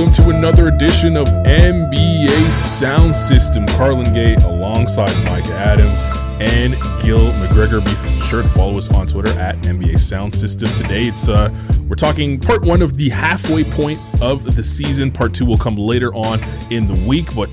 welcome to another edition of NBA Sound System. Carlan Gay alongside Micah Adams and Gil McGregor. Be sure to follow us on Twitter at NBA Sound System. Today, it's uh, we're talking part one of the halfway point of the season. Part two will come later on in the week, but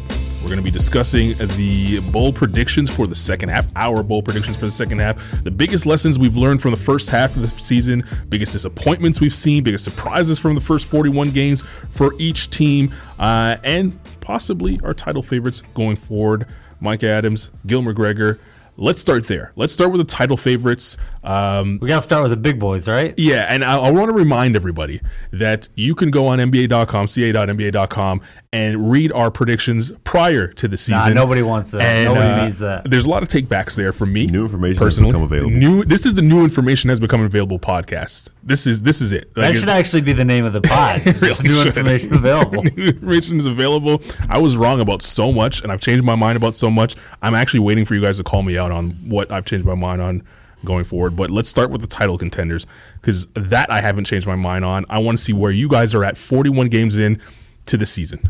we're going to be discussing the bowl predictions for the second half, our bowl predictions for the second half, the biggest lessons we've learned from the first half of the season, biggest disappointments we've seen, biggest surprises from the first 41 games for each team, uh, and possibly our title favorites going forward. Mike Adams, Gil McGregor. Let's start there. Let's start with the title favorites. Um, We got to start with the big boys, right? yeah, and I, I want to remind everybody that you can go on NBA.com, ca.nba.com, and read our predictions prior to the Nah, season. nobody wants that. And, nobody uh, needs that. There's a lot of takebacks there from me. New information has personally. become available. New. This is the new information has become available podcast. This is this is it. Like, That should actually be the name of the pod. Really new should. information available. new information is available. I was wrong about so much, and I've changed my mind about so much. I'm actually waiting for you guys to call me out on what I've changed my mind on going forward. But let's start with the title contenders because that I haven't changed my mind on. I want to see where you guys are at 41 games in to the season.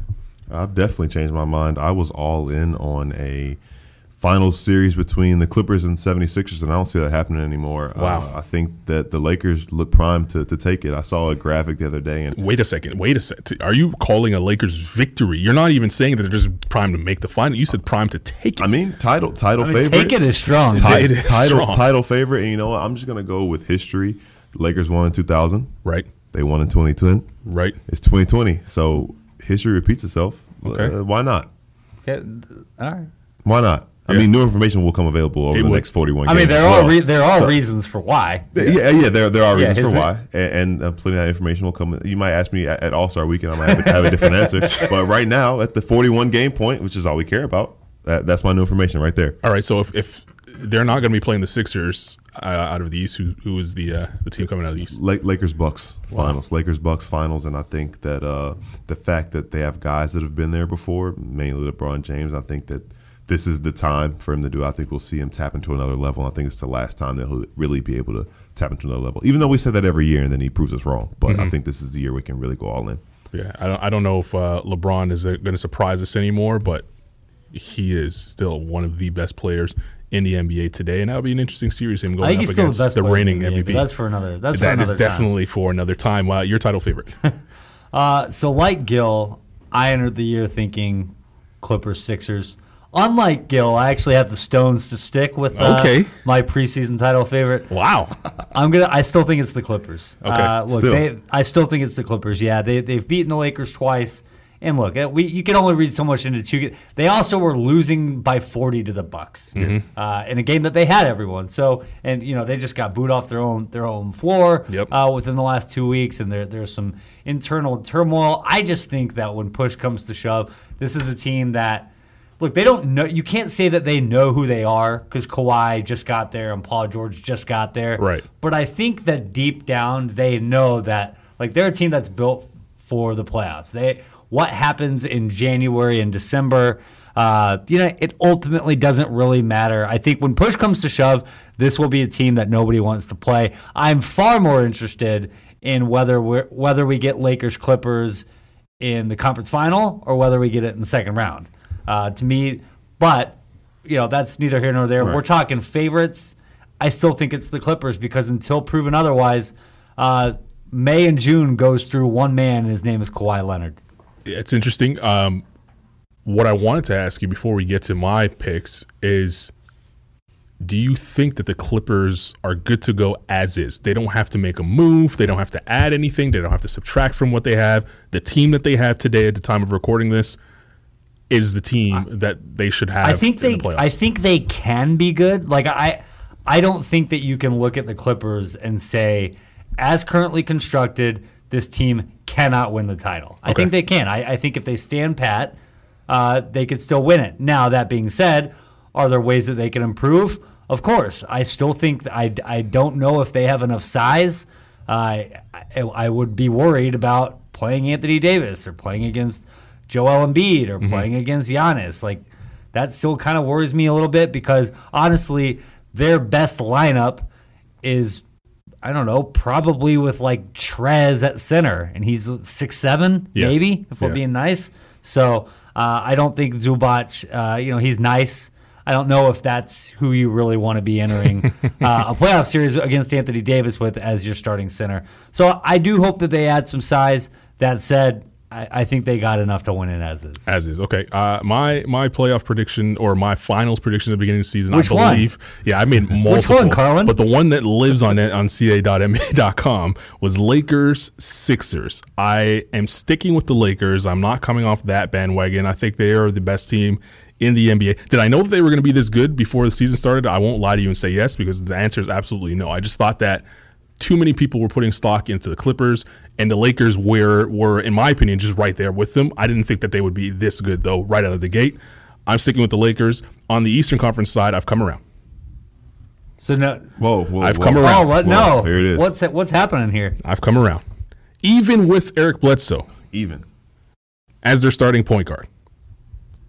I've definitely changed my mind. I was all in on a finals series between the Clippers and 76ers, and I don't see that happening anymore. Wow. Uh, I think that the Lakers look primed to, to take it. I saw a graphic the other day, and Wait a second. Wait a second. Are you calling a Lakers victory? You're not even saying that they're just primed to make the final. You said primed to take it. I mean, title title I mean, favorite. take it as strong. Ti- It is title strong. title favorite, and you know what? I'm just gonna go with history. Lakers won in 2000. right. They won in 2010. Right. It's 2020, so history repeats itself. Okay. Uh, why not? Okay, All right. Why not? I Yeah. mean, new information will come available over It the will. next 41 I mean, there are well. re- there are So- reasons for why. Yeah, yeah, there, there are Yeah, reasons for isn't it? why, and, and uh, plenty of that information will come. You might ask me at, at All Star Weekend, I might have, a- have a different answer. But right now, at the 41 game point, which is all we care about, that, that's my new information right there. All right. So if, if they're not going to be playing the Sixers uh, out of the East, who who is the uh, the team coming out of the East? La- Lakers Bucks finals, Lakers Bucks finals, and I think that uh, the fact that they have guys that have been there before, mainly LeBron James, I think that this is the time for him to do. I think we'll see him tap into another level. I think it's the last time that he'll really be able to tap into another level. Even though we said that every year, and then he proves us wrong. But Mm-hmm. I think this is the year we can really go all in. Yeah, I don't I don't know if uh, LeBron is going to surprise us anymore, but he is still one of the best players in the NBA today, and that'll be an interesting series. Him going up he's still the against the reigning the NBA, MVP. that's for another. That's for another is time. definitely for another time. Wow, your title favorite. Uh, so like Gil, I entered the year thinking Clippers Sixers. Unlike Gil, I actually have the Stones to stick with. Uh, Okay. my preseason title favorite. wow. I'm gonna. I still think it's the Clippers. Okay, Uh, look, still. They, I still think it's the Clippers. Yeah, they they've beaten the Lakers twice. And look, uh, we you can only read so much into two. They also were losing by 40 to the Bucks Mm-hmm. uh, in a game that they had everyone. So and you know they just got booed off their own their own floor Yep. uh, within the last two weeks, and there there's some internal turmoil. I just think that when push comes to shove, this is a team that look, they don't know. You can't say that they know who they are because Kawhi just got there and Paul George just got there. Right. But I think that deep down they know that like they're a team that's built for the playoffs. They what happens in January and December. Uh, you know, it ultimately doesn't really matter. I think when push comes to shove, this will be a team that nobody wants to play. I'm far more interested in whether we whether we get Lakers Clippers in the conference final or whether we get it in the second round. Uh, to me, but you know that's neither here nor there. Right. We're talking favorites. I still think it's the Clippers because until proven otherwise, uh, May and June goes through one man, and his name is Kawhi Leonard. it's interesting. Um, what I wanted to ask you before we get to my picks is do you think that the Clippers are good to go as is? They don't have to make a move, they don't have to add anything, they don't have to subtract from what they have. The team that they have today at the time of recording this is the team that they should have I think in they, the. I think they can be good. Like I, I don't think that you can look at the Clippers and say, as currently constructed, this team cannot win the title. I think they can. I, I think if they stand pat, uh, they could still win it. Now that being said, are there ways that they can improve? Of course. I still think that I, I don't know if they have enough size. Uh, I, I would be worried about playing Anthony Davis or playing against Joel Embiid or playing against Giannis. Like that still kind of worries me a little bit because honestly, their best lineup is I don't know, probably with like Trez at center, and he's six seven, Yeah. maybe if we're Yeah. being nice. So uh, I don't think Zubac, uh, you know, he's nice. I don't know if that's who you really want to be entering uh, a playoff series against Anthony Davis with as your starting center. So I do hope that they add some size. That said, I, I think they got enough to win it as is. As is okay. Uh, my my playoff prediction or my finals prediction at the beginning of the season. Which I one? believe. Yeah, I made multiple. Which one, Carlan? But the one that lives on it on ca.nba.com was Lakers Sixers. I am sticking with the Lakers. I'm not coming off that bandwagon. I think they are the best team in the NBA. Did I know that they were going to be this good before the season started? I won't lie to you and say yes because the answer is absolutely no. I just thought that too many people were putting stock into the Clippers and the Lakers were were in my opinion just right there with them. I didn't think that they would be this good though right out of the gate. I'm sticking with the Lakers. On the Eastern Conference side, I've come around. So no, Whoa, whoa, I've whoa. come around. oh what? Well, No, here it is. What's what's happening here? I've come around. Even with Eric Bledsoe Even. as their starting point guard,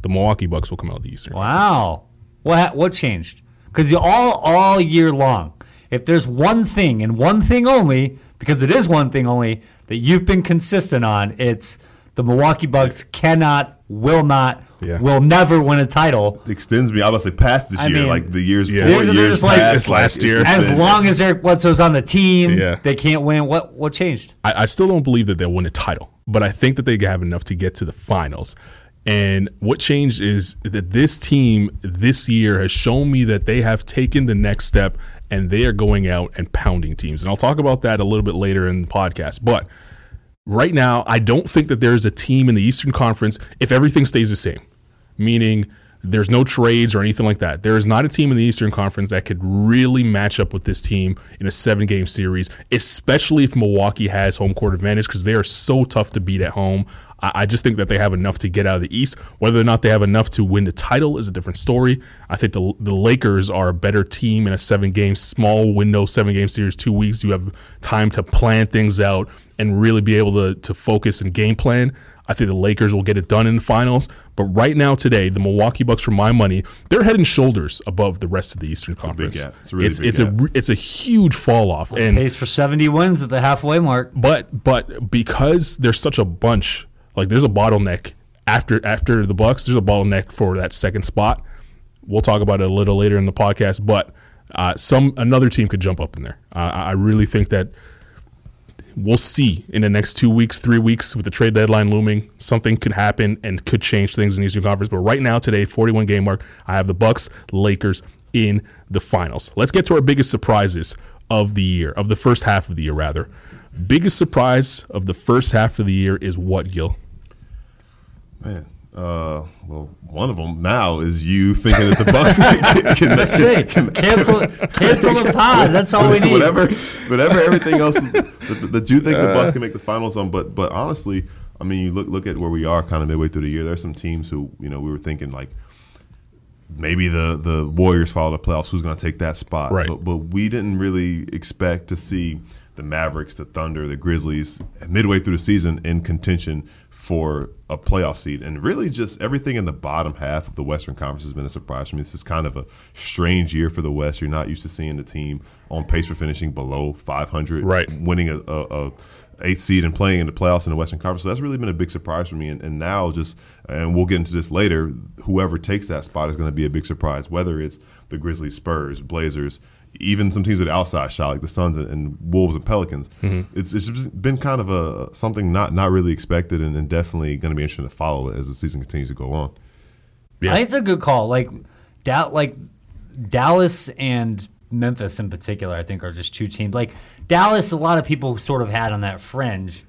the Milwaukee Bucks will come out of the Eastern. Wow. What what changed? Because you all all year long, if there's one thing and one thing only, because it is one thing only that you've been consistent on, it's the Milwaukee Bucks cannot, will not, Yeah. will never win a title Extends me. I was like past this I year, mean, like the years Yeah. before, They're- they're years just like- past, This last year. as been- long as Eric Bledsoe's on the team. Yeah. They can't win. What what changed? I, I still don't believe that they'll win a title, but I think that they have enough to get to the finals. And what changed is that this team this year has shown me that they have taken the next step and they are going out and pounding teams. And I'll talk about that a little bit later in the podcast. But right now, I don't think that there's a team in the Eastern Conference, if everything stays the same, meaning there's no trades or anything like that. There is not a team in the Eastern Conference that could really match up with this team in a seven game series, especially if Milwaukee has home court advantage because they are so tough to beat at home. I I just think that they have enough to get out of the East. Whether or not they have enough to win the title is a different story. I think the, the Lakers are a better team in a seven game, small window, seven game series, two weeks. You have time to plan things out and really be able to, to focus and game plan. I think the Lakers will get it done in the finals. But right now, today, the Milwaukee Bucks, for my money, they're head and shoulders above the rest of the Eastern big Conference. gap. It's a really it's big it's a gap. re- it's a huge fall off. And Pace for 70 wins at the halfway mark. but but because there's such a bunch, like there's a bottleneck after after the Bucks. There's a bottleneck for that second spot. We'll talk about it a little later in the podcast, but uh, some another team could jump up in there. Uh, I really think that we'll see in the next two weeks, three weeks, with the trade deadline looming, something could happen and could change things in the Eastern Conference. But right now, today, 41 game mark, I have the Bucks, Lakers in the finals. Let's get to our biggest surprises of the year, of the first half of the year, rather. Biggest surprise of the first half of the year is what, Gil? Man, uh, well, one of them now is you thinking that the Bucks can, can, That's it. Cancel, cancel the pod. That's all we need. whatever, whatever, everything else is- that, that you think the Bucks can make the finals on. But but honestly, I mean, you look look at where we are, kind of midway through the year. There's some teams who you know we were thinking like maybe the the Warriors follow the playoffs. Who's going to take that spot? Right. But, but we didn't really expect to see the Mavericks, the Thunder, the Grizzlies midway through the season in contention for a playoff seed. And really, just everything in the bottom half of the Western Conference has been a surprise for me. This is kind of a strange year for the West. You're not used to seeing the team on pace for finishing below 500, Right. winning a, a, a eighth seed and playing in the playoffs in the Western Conference. So that's really been a big surprise for me. And, and now just, and we'll get into this later, whoever takes that spot is going to be a big surprise, whether it's the Grizzlies, Spurs, Blazers, even some teams with outside shot like the Suns and, and Wolves and Pelicans. Mm-hmm. It's, it's just been kind of a something not not really expected and, and definitely going to be interesting to follow as the season continues to go on. Yeah. I think it's a good call. Like, da- like Dallas and Memphis in particular, I think are just two teams. Like Dallas, a lot of people sort of had on that fringe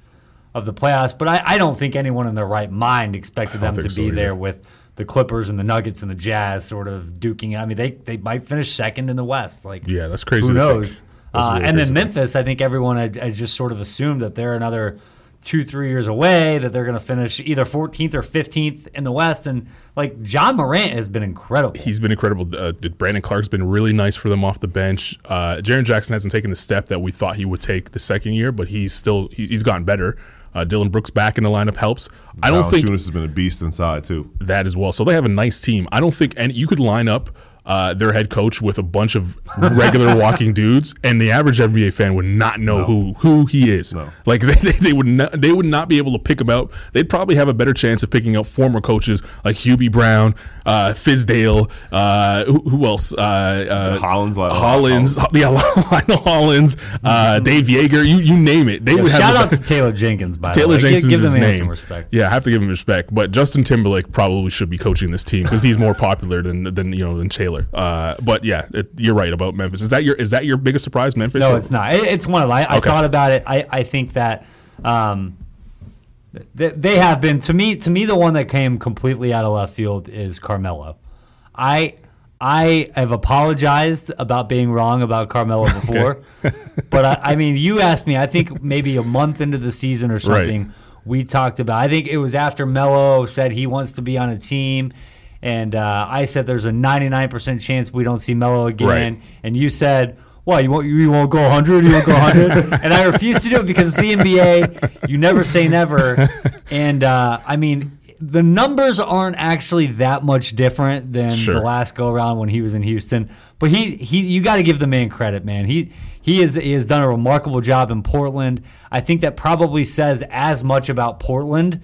of the playoffs, but I, I don't think anyone in their right mind expected them to think so be either. there with the Clippers and the Nuggets and the Jazz sort of duking. I mean, they they might finish second in the West. Like, Yeah, that's crazy Who knows? Uh, really and then. Memphis, I think everyone had, had just sort of assumed that they're another two, three years away, that they're going to finish either 14th or 15th in the West. And like Ja Morant has been incredible. He's been incredible. Uh, Brandon Clarke's been really nice for them off the bench. Uh, Jaren Jackson hasn't taken the step that we thought he would take the second year, but he's still he, he's gotten better. Uh, Dillon Brooks back in the lineup helps. I don't think Valanciunas has been a beast inside too. that as well. So they have a nice team. I don't think any you could line up uh, their head coach with a bunch of regular walking dudes, and the average NBA fan would not know who who he is. No. Like they, they, they would not they would not be able to pick him out. They'd probably have a better chance of picking out former coaches like Hubie Brown, uh, Fizdale, uh, who, who else? Uh, uh, Hollins, like- Hollins, yeah, Lionel Hollins, uh, Dave Joerger, you you name it. They Yeah, would have shout out to Taylor Jenkins, by Taylor the way. Jenkins give, give is his name. some respect. Yeah, I have to give him respect. But Justin Timberlake probably should be coaching this team because he's more popular than than you know than Taylor. Uh, but yeah, it, you're right about Memphis. Is that your is that your biggest surprise, Memphis? No, it's not. It- it's one of. I, I Okay. thought about it. I, I think that um, th- they have been to me. To me, the one that came completely out of left field is Carmelo. I I have apologized about being wrong about Carmelo before, but I, I mean, you asked me. I think maybe a month into the season or something, we talked about. I think it was after Melo said he wants to be on a team. And uh, I said there's a 99% chance we don't see Melo again. Right. And you said, "Well, you won't you won't go 100? You won't go 100?" and I refused to do it because it's the NBA. You never say never. And uh, I mean, the numbers aren't actually that much different than Sure. the last go around when he was in Houston. But he he you got to give the man credit, man. He he is he has done a remarkable job in Portland. I think that probably says as much about Portland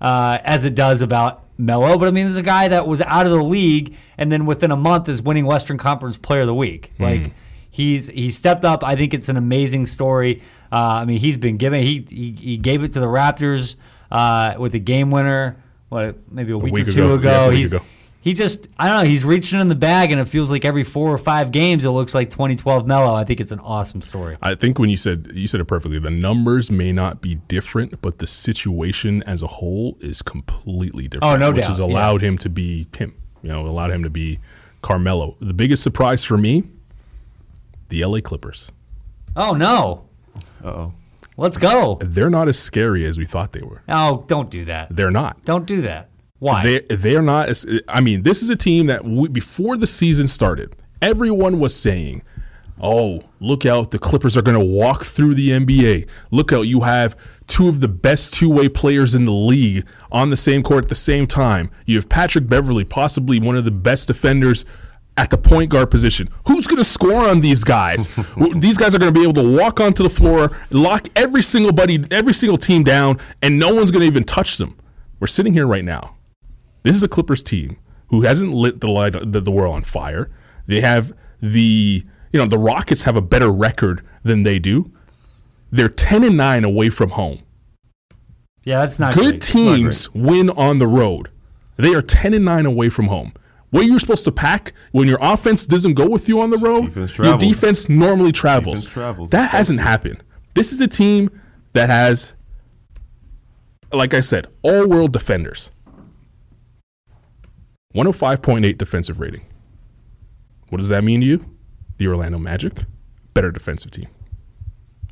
uh, as it does about Melo. But I mean, there's a guy that was out of the league and then within a month is winning Western Conference Player of the Week. Like he's he stepped up. I think it's an amazing story. Uh, I mean, he's been given he he, he gave it to the Raptors uh, with the game winner. What maybe a week, week or two ago. ago. Yeah, a week he's ago. He just I don't know. He's reaching in the bag, and it feels like every four or five games it looks like 2012 Melo. I think it's an awesome story. I think when you said you said it perfectly, the numbers may not be different, but the situation as a whole is completely different. Oh, no which doubt, has yeah. allowed him to be him. You know, allowed him to be Carmelo. The biggest surprise for me, the LA Clippers. Oh no, Uh-oh. let's go. They're not as scary as we thought they were. Oh, don't do that. They're not. Don't do that. Why? They they're not. I mean, this is a team that we, before the season started, everyone was saying, "Oh, look out! The Clippers are going to walk through the NBA. Look out! You have two of the best two way players in the league on the same court at the same time. You have Patrick Beverley, possibly one of the best defenders." At the point guard position, who's going to score on these guys? these guys are going to be able to walk onto the floor, lock every single buddy, every single team down, and no one's going to even touch them. We're sitting here right now. This is a Clippers team who hasn't lit the light the, the world on fire. They have the you know the Rockets have a better record than they do. They're ten and nine away from home. yeah, that's not Good great. It's not great. teams win on the road. They are ten and nine away from home. What you're supposed to pack when your offense doesn't go with you on the road, Defense your defense normally travels. Defense travels. That hasn't happened. This is a team that has, like I said, all world defenders. 105.8 defensive rating. What does that mean to you? The Orlando Magic, better defensive team.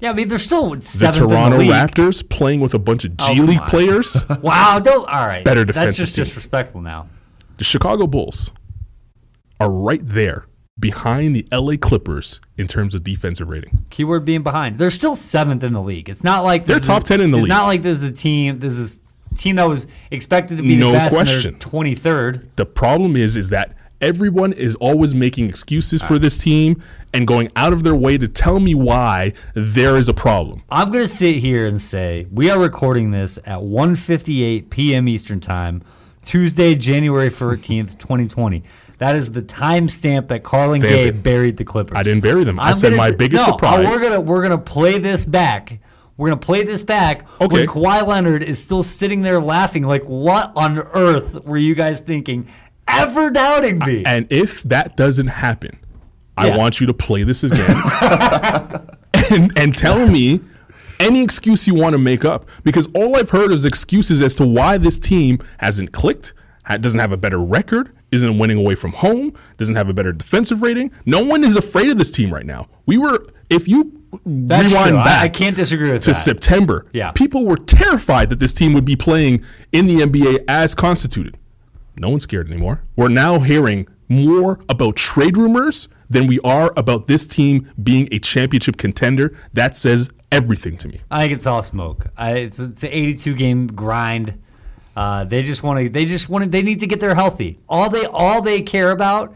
Yeah, I mean they're still The Toronto the. Raptors playing with a bunch of G Oh, League on. players. Wow, don't all right. Better defensive. That's just team. disrespectful now. the Chicago Bulls are right there behind the LA Clippers in terms of defensive rating. Keyword being behind. They're still seventh in the league. It's not like this They're top a- 10 in the it's league. It's not like this is a team. This is team that was expected to be No the best. question. Twenty third. The problem is is that everyone is always making excuses for this team and going out of their way to tell me why there is a problem. I'm gonna sit here and say we are recording this at 1:58 p.m. Eastern Time, Tuesday, January 14th, 2020. That is the timestamp that Carlan Stamp Gay it. buried the Clippers. I didn't bury them. I I'm said gonna my t- biggest no, surprise. We're gonna we're gonna play this back. We're gonna play this back Okay. when Kawhi Leonard is still sitting there laughing. Like, what on earth were you guys thinking? Ever doubting me? And if that doesn't happen, I want you to play this again and, and tell me any excuse you want to make up because all I've heard is excuses as to why this team hasn't clicked, doesn't have a better record, isn't winning away from home, doesn't have a better defensive rating. No one is afraid of this team right now. We were, if you That's rewind true. I- back I can't disagree with that. to that. September, Yeah. people were terrified that this team would be playing in the NBA as constituted. No one's scared anymore. We're now hearing more about trade rumors than we are about this team being a championship contender. That says everything to me. I think it's all smoke. I, it's it's an 82 game grind. Uh, they just want to. They just want to. They need to get there healthy. All they all they care about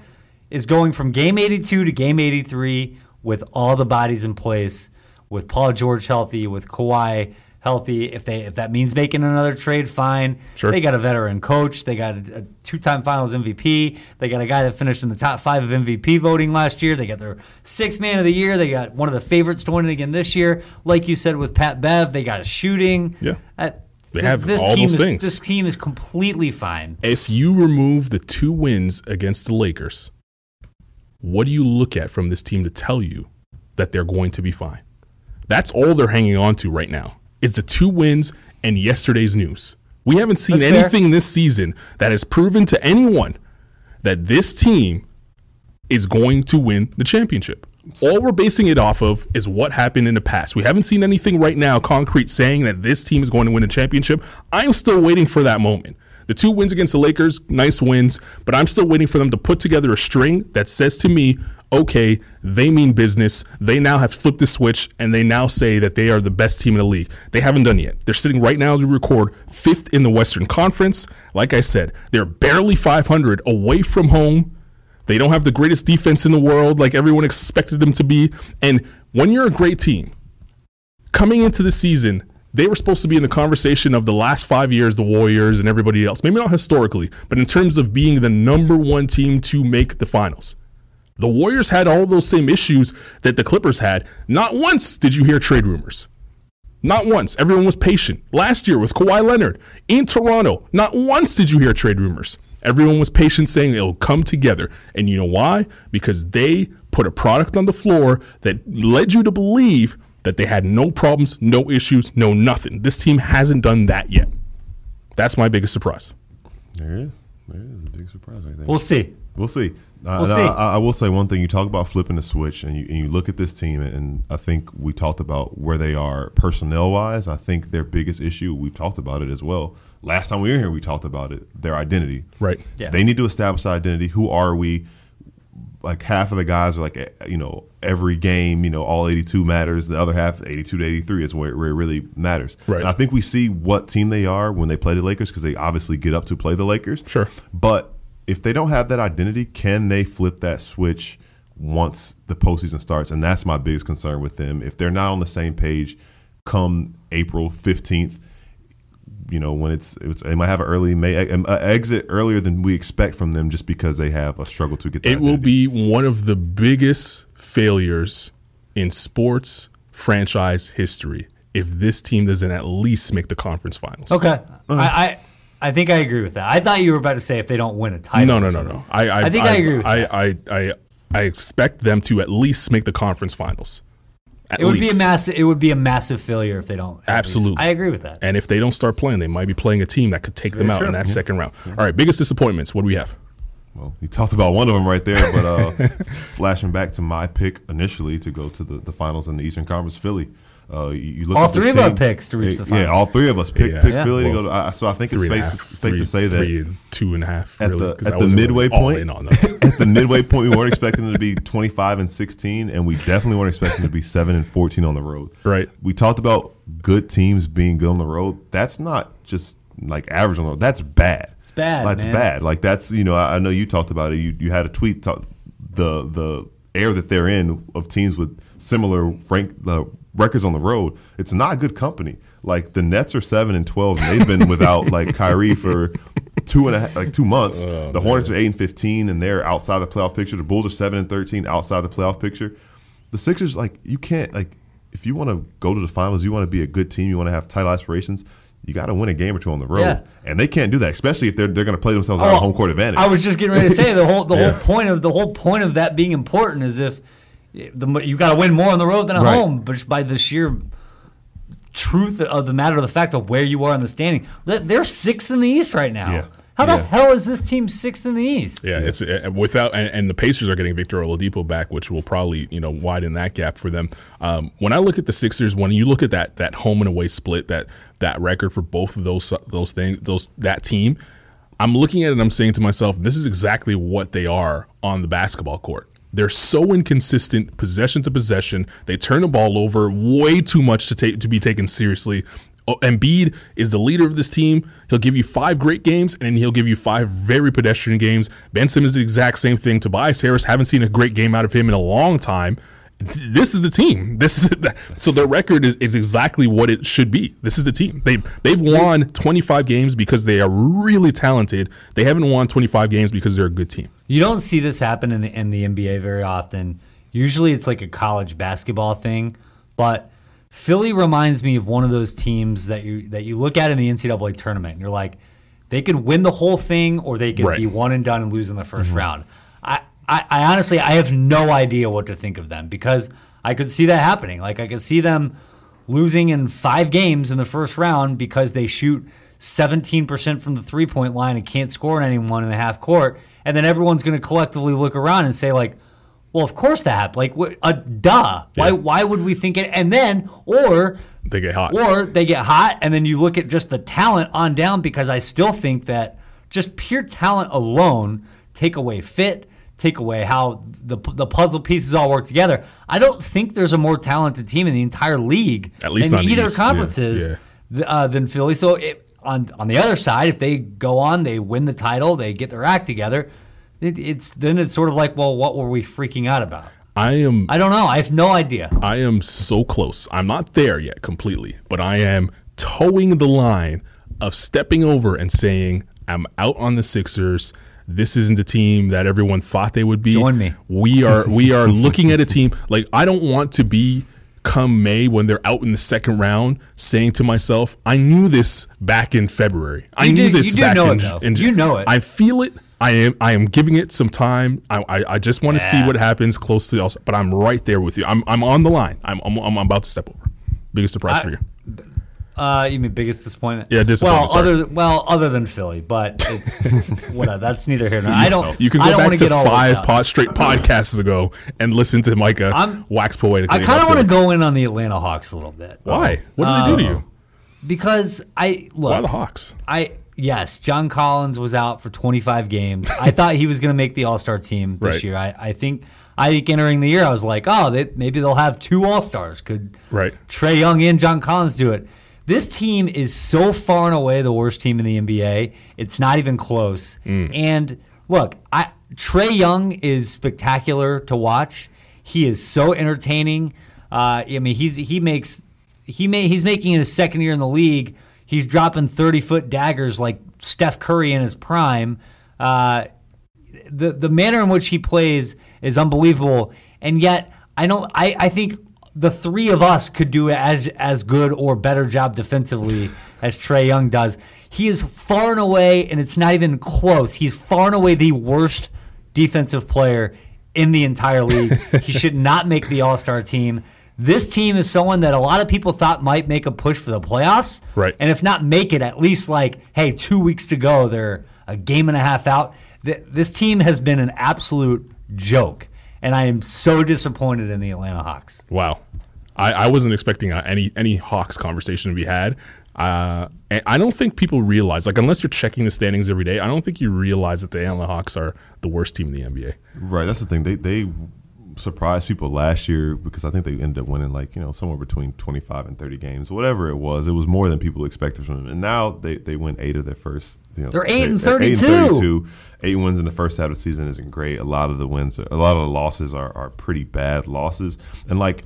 is going from game 82 to game 83 with all the bodies in place, with Paul George healthy, with Kawhi healthy. If they if that means making another trade, fine. Sure. They got a veteran coach. They got a, a two-time Finals MVP. They got a guy that finished in the top five of MVP voting last year. They got their sixth man of the year. They got one of the favorites to win it again this year. Like you said with Pat Bev, they got a shooting. Yeah. Uh, They th- have this all team those is, things. This team is completely fine. If you remove the two wins against the Lakers, what do you look at from this team to tell you that they're going to be fine? That's all they're hanging on to right now. Is the two wins and yesterday's news. We haven't seen That's fair. anything this season that has proven to anyone that this team is going to win the championship. All we're basing it off of is what happened in the past. We haven't seen anything right now concrete saying that this team is going to win a championship. I'm still waiting for that moment. The two wins against the Lakers, nice wins, but I'm still waiting for them to put together a string that says to me, okay, they mean business. They now have flipped the switch and they now say that they are the best team in the league. They haven't done yet. They're sitting right now as we record fifth in the Western Conference. Like I said, they're barely 500 away from home. They don't have the greatest defense in the world like everyone expected them to be. And when you're a great team, coming into the season, they were supposed to be in the conversation of the last five years, the Warriors and everybody else. Maybe not historically, but in terms of being the number one team to make the finals. The Warriors had all those same issues that the Clippers had. Not once did you hear trade rumors. Not once. Everyone was patient. Last year with Kawhi Leonard in Toronto, not once did you hear trade rumors. Everyone was patient saying it'll come together. And you know why? Because they put a product on the floor that led you to believe that they had no problems, no issues, no nothing. This team hasn't done that yet. That's my biggest surprise. There is. There is a big surprise right there. We'll see. We'll see. Uh, We'll see. I, I will say one thing. You talk about flipping the switch, and you and you look at this team, and I think we talked about where they are personnel wise. I think their biggest issue. We've talked about it as well. Last time we were here, we talked about it. Their identity. Right. Yeah. They need to establish identity. Who are we? Like half of the guys are like, eh, you know, every game, you know, all 82 matters. The other half, 82 to 83, is where, where it really matters. Right. And I think we see what team they are when they play the Lakers because they obviously get up to play the Lakers. Sure. But if they don't have that identity, can they flip that switch once the postseason starts? And that's my biggest concern with them. If they're not on the same page come April 15th, you know, when it's, it's they might have an early May uh, exit earlier than we expect from them just because they have a struggle to get that It will be one of the biggest failures in sports franchise history if this team doesn't at least make the conference finals. Okay. Uh-huh. I, I I think I agree with that. I thought you were about to say if they don't win a title. No, no, no, no. I, I, I think I agree with I, that. I, I, I expect them to at least make the conference finals. At It would least. be a massive. It would be a massive failure if they don't. at least. Absolutely. I agree with that. And if they don't start playing, they might be playing a team that could take them Very out in true. that mm-hmm. second round. All right, biggest disappointments. What do we have? Well, you talked about one of them right there, but uh, flashing back to my pick initially to go to the, the finals in the Eastern Conference, Philly. Uh, you, you look All at three of our picks to reach the Yeah, all three of us picked, Yeah. picked Yeah. Philly to go. To, I, so I think it's safe, half, safe three- to say that three and two and a half. at really, the 'cause at the wasn't really midway all point, in on them. at the midway point, we weren't expecting them to be 25 and 16, and we definitely weren't expecting them to be 7 and 14 on the road. Right. We talked about good teams being good on the road. That's not just like average on the road. That's bad. It's bad, That's man. bad. Like that's you know I, I know you talked about it. You you had a tweet talk, the the air that they're in of teams with similar rank uh, records on the road. It's not good company. Like the Nets are seven and twelve, and they've been without like Kyrie for two and a half, like two months. Oh, the Hornets are eight and fifteen, and they're outside the playoff picture. The Bulls are seven and thirteen, outside the playoff picture. The Sixers, like you can't like if you want to go to the finals, you want to be a good team, you want to have title aspirations. You got to win a game or two on the road, Yeah. and they can't do that, especially if they're they're going to play themselves out Oh, of home court advantage. I was just getting ready to say the whole the Yeah. whole point of the whole point of that being important is if the you got to win more on the road than at Right. home, but just by the sheer truth of the matter of the fact of where you are in the standing, They- they're sixth in the East right now. Yeah. How the Yeah. hell is this team sixth in the East? Yeah, it's uh, without, and, and the Pacers are getting Victor Oladipo back, which will probably you know widen that gap for them. Um, when I look at the Sixers, when you look at that that home and away split, that that record for both of those those things, those that team, I'm looking at it and I'm saying to myself, this is exactly what they are on the basketball court. They're so inconsistent, possession to possession. They turn the ball over way too much to take to be taken seriously. Oh, Embiid is the leader of this team. He'll give you five great games, and he'll give you five very pedestrian games. Ben Simmons is the exact same thing. Tobias Harris haven't seen a great game out of him in a long time. This is the team. This is so their record is, is exactly what it should be. This is the team. They've they've won 25 games because they are really talented. They haven't won 25 games because they're a good team. You don't see this happen in the in the NBA very often. Usually it's like a college basketball thing, but Philly reminds me of one of those teams that you that you look at in the NCAA tournament and you're like, they could win the whole thing or they could Right. be one and done and lose in the 1st mm-hmm. round. I, I, I honestly I have no idea what to think of them because I could see that happening. Like I could see them losing in five games in the first round because they shoot 17% from the three point line and can't score on anyone in the half court. And then everyone's going to collectively look around and say, like, well, of course that happened. Like, what, uh, duh. Why, Yeah. why would we think it? And then, or They get hot. or they get hot, and then you look at just the talent on down because I still think that just pure talent alone, take away fit, take away how the, the puzzle pieces all work together. I don't think there's a more talented team in the entire league At least in either East, yeah. conferences Yeah. th- uh, than Philly. So it, on on the other side, if they go on, they win the title, they get their act together. It, it's then it's sort of like, well, what were we freaking out about? I am I don't know. I have no idea. I am so close. I'm not there yet completely, but I am toeing the line of stepping over and saying, I'm out on the Sixers. This isn't the team that everyone thought they would be. Join me. We are we are looking at a team like I don't want to be come May when they're out in the second round saying to myself, I knew this back in February. I You knew do- this you do back know in, it, in You know it. I feel it. I am I am giving it some time. I I, I just want to see what happens close to the All- but I'm right there with you. I'm I'm on the line. I'm I'm, I'm about to step over. Biggest surprise I- for you. Uh, you mean biggest disappointment? Yeah, disappointment, Well, sorry. other well, other than Philly, but it's whatever. That's neither here nor there. I don't. You can go back get five pod, straight podcasts ago and listen to Micah I'm- wax poetic. I kind of want to go in on the Atlanta Hawks a little bit. Why? What did they do to you? Because I look. Why the Hawks? I yes, John Collins was out for 25 games. I thought he was going to make the All Star team this Right. year. I, I think I think entering the year, I was like, oh, they, maybe they'll have two All Stars. Could Right. Trae Young and John Collins do it? This team is so far and away the worst team in the NBA. It's not even close. And look, I Trae Young is spectacular to watch. He is so entertaining. Uh, I mean, he's he makes he may he's making it his second year in the league. He's dropping thirty foot daggers like Steph Curry in his prime. Uh, the the manner in which he plays is unbelievable, and yet I don't. I, I think the three of us could do as as good or better job defensively as Trae Young does. He is far and away, and it's not even close. He's far and away the worst defensive player in the entire league. he should not make the All Star team. This team is someone that a lot of people thought might make a push for the playoffs. Right. And if not make it, at least like, hey, two weeks to go, they're a game and a half out. This team has been an absolute joke. And I am so disappointed in the Atlanta Hawks. Wow, I, I wasn't expecting uh, any any Hawks conversation to be had. Uh, I don't think people realize, like, unless you're checking the standings every day, I don't think you realize that the Atlanta Hawks are the worst team in the NBA. Right, that's the thing. They they surprised people last year because I think they ended up winning like you know somewhere between twenty five and thirty games, whatever it was. It was more than people expected from them. And now they they win eight of their first. You know, They're eight and they're eight 32. 32. Eight wins in the first half of the season isn't great. A lot of the wins, are, a lot of the losses are are pretty bad losses. And like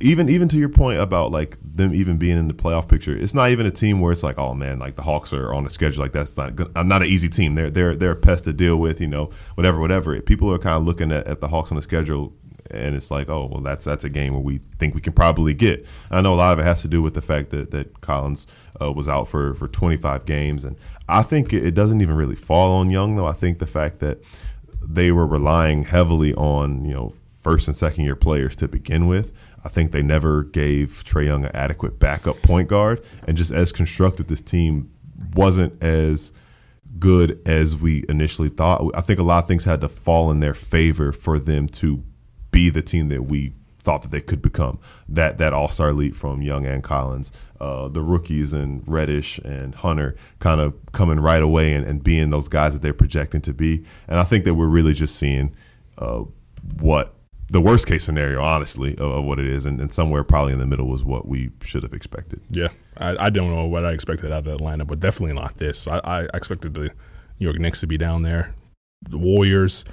even even to your point about like them even being in the playoff picture, it's not even a team where it's like, oh man, like the Hawks are on a schedule like that's not I'm not an easy team. They're they're they're a pest to deal with, you know, whatever, whatever. People are kind of looking at, at the Hawks on the schedule and it's like, oh well, that's that's a game where we think we can probably get. I know a lot of it has to do with the fact that that Collins uh, was out for for 25 games, and I think it, doesn't even really fall on Young though. I think the fact that they were relying heavily on you know first and second year players to begin with. I think they never gave Trae Young an adequate backup point guard, and just as constructed, this team wasn't as good as we initially thought. I think a lot of things had to fall in their favor for them to be the team that we thought that they could become. That that All Star leap from Young and Collins, uh, the rookies and Reddish and Hunter kind of coming right away and, and being those guys that they're projecting to be. And I think that we're really just seeing uh, what the worst case scenario, honestly, of, of what it is, and, and somewhere probably in the middle was what we should have expected. Yeah. I, I don't know what I expected out of Atlanta, but definitely not this. I, I expected the New York Knicks to be down there. The Warriors,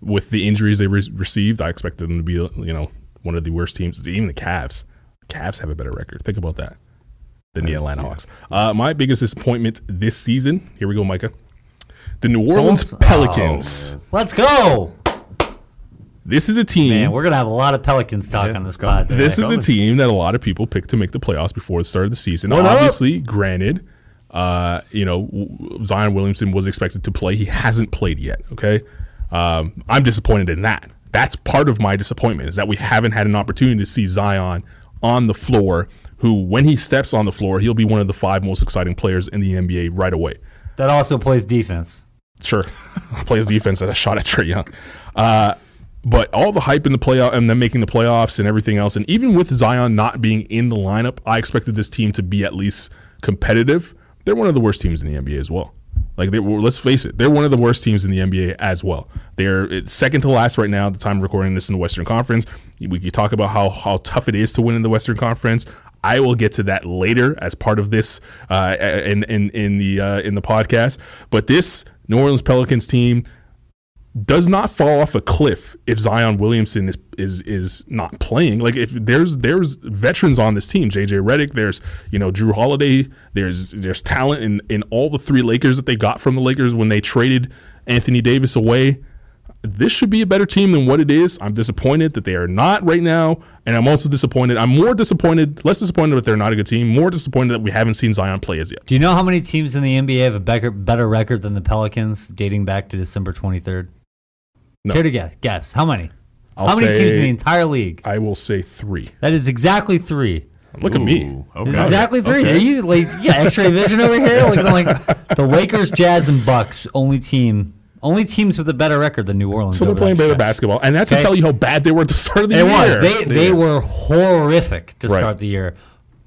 with the injuries they re- received, I expected them to be you know one of the worst teams. Even the Cavs, Cavs have a better record. Think about that than the Atlanta yeah. Hawks. Uh, my biggest disappointment this season. Here we go, Micah. The New Orleans Oh, Pelicans. Let's go. This is a team. Man, we're gonna have a lot of Pelicans talk Yeah, on this pod. this is a team that a lot of people picked to make the playoffs before the start of the season. What up? Obviously, granted, uh, you know Zion Williamson was expected to play. He hasn't played yet. Okay, um, I'm disappointed in that. That's part of my disappointment is that we haven't had an opportunity to see Zion on the floor. Who, when he steps on the floor, he'll be one of the five most exciting players in the NBA right away. that also plays defense. Sure, plays defense at a shot at Trae Young. Uh, but all the hype in the playoff and them making the playoffs and everything else, and even with Zion not being in the lineup, I expected this team to be at least competitive. They're one of the worst teams in the NBA as well. Like, they, well, let's face it, they're one of the worst teams in the NBA as well. They're second to last right now at the time of recording this in the Western Conference. We could talk about how how tough it is to win in the Western Conference. I will get to that later as part of this uh, in in in the uh, in the podcast. But this New Orleans Pelicans team does not fall off a cliff if Zion Williamson is is is not playing. Like if there's there's veterans on this team, JJ Redick, there's you know Jrue Holiday, there's there's talent in in all the three Lakers that they got from the Lakers when they traded Anthony Davis away. This should be a better team than what it is. I'm disappointed that they are not right now, and I'm also disappointed. I'm more disappointed, less disappointed that they're not a good team, more disappointed that we haven't seen Zion play as yet. Do you know how many teams in the NBA have a better, better record than the Pelicans dating back to December 23rd? No. Care to guess? Guess. How many? I'll how many say- teams in the entire league? I will say three. That is exactly three. Look at me. Ooh, It's exactly three. Okay. Are you like you got X-ray vision over here? Like, like the Lakers, Jazz, and Bucks only team, only teams with a better record than New Orleans. So they're playing better basketball, and that's Okay. to tell you how bad they were at the start of the It year. was. They they Yeah. were horrific to Right. start the year,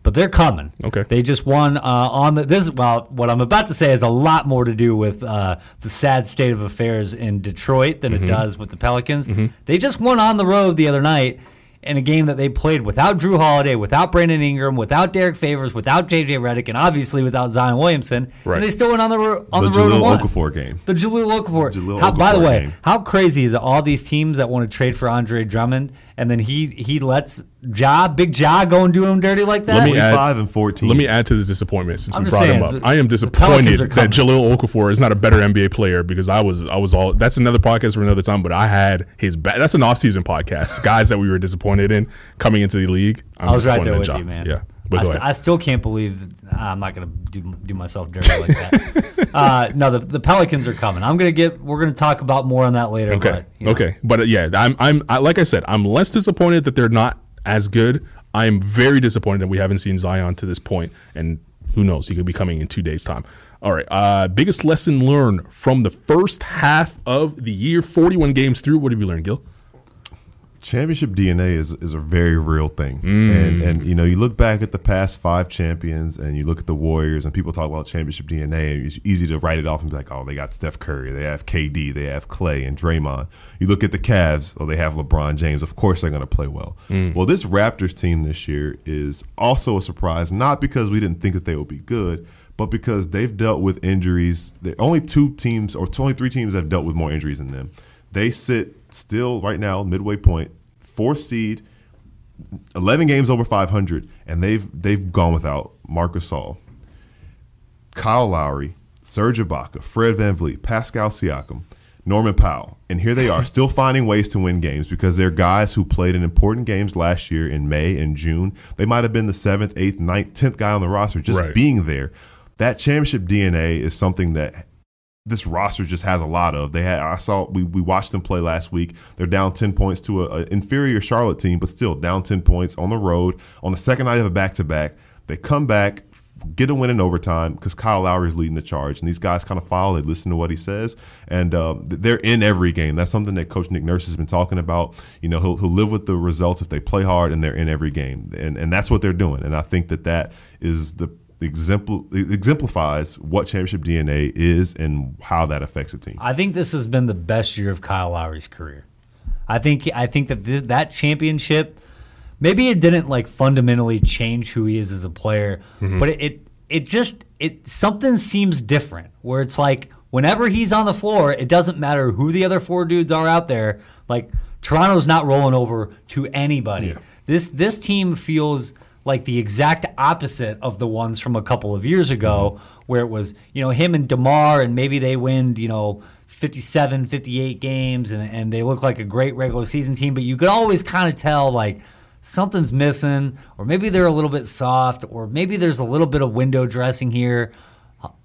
but they're coming. Okay. They just won uh, on the this. Well, what I'm about to say has a lot more to do with uh, the sad state of affairs in Detroit than Mm-hmm. it does with the Pelicans. They just won on the road the other night. In a game that they played without Jrue Holiday, without Brandon Ingram, without Derrick Favors, without JJ Redick, and obviously without Zion Williamson, Right. and they still went on the ro- on the, the road and Jahlil won. Okafor game. The Jahlil Okafor. Jahlil How, by the way, game. how crazy is it? All these teams that want to trade for Andre Drummond, and then he he lets Ja, Big Ja, go and do him dirty like that. Let me add- 25 and 14. Let me add to the disappointment since I'm we just brought him up. the- I am disappointed that Jahlil Okafor is not a better NBA player because I was I was all that's another podcast for another time. But I had his ba- that's an off season podcast. Guys that we were disappointed in coming into the league. I'm I was right there with Ja. you, man. Yeah, but I, st- I still can't believe that, I'm not gonna do do myself dirty like that. uh, no, the, the Pelicans are coming. I'm gonna get. We're gonna talk about more on that later. Okay. but, you know. Okay. But uh, yeah, I'm I'm I, like I said, I'm less disappointed that they're not as good. I am very disappointed that we haven't seen Zion to this point, and who knows, he could be coming in two days' time. All right. Uh, biggest lesson learned from the first half of the year, 41 games through. What have you learned, Gil? Championship DNA is, is a very real thing. Mm. And and you know, you look back at the past five champions and you look at the Warriors and people talk about championship DNA and it's easy to write it off and be like, oh, they got Steph Curry, they have KD, they have Clay and Draymond. You look at the Cavs, oh, they have LeBron James. Of course they're gonna play well. Mm. Well, this Raptors team this year is also a surprise, not because we didn't think that they would be good, but because they've dealt with injuries. The only two teams or only three teams have dealt with more injuries than them. They sit still right now midway point, fourth seed, eleven games over five hundred, and they've they've gone without Marcus Gasol, Kyle Lowry, Serge Ibaka, Fred VanVleet, Pascal Siakam, Norman Powell, and here they are still finding ways to win games because they're guys who played in important games last year in May and June. They might have been the seventh, eighth, ninth, tenth guy on the roster just Right. being there. That championship DNA is something that this roster just has a lot of. They had I saw we, we watched them play last week. They're down ten points to a, a inferior Charlotte team, but still down ten points on the road on the second night of a back to back. They come back, get a win in overtime because Kyle Lowry is leading the charge, and these guys kind of follow. They listen to what he says, and uh, they're in every game. That's something that Coach Nick Nurse has been talking about. You know, he'll he'll live with the results if they play hard and they're in every game, and and that's what they're doing. And I think that that is the exempl- exemplifies what championship DNA is and how that affects a team. I think this has been the best year of Kyle Lowry's career. I think I think that this, that championship maybe it didn't like fundamentally change who he is as a player, Mm-hmm. but it, it it just it something seems different where it's like whenever he's on the floor, it doesn't matter who the other four dudes are out there. Like Toronto's not rolling over to anybody. This this team feels like the exact opposite of the ones from a couple of years ago Mm-hmm. where it was, you know, him and DeMar and maybe they win, you know, 57, 58 games and, and they look like a great regular season team, but you could always kind of tell like something's missing or maybe they're a little bit soft or maybe there's a little bit of window dressing here.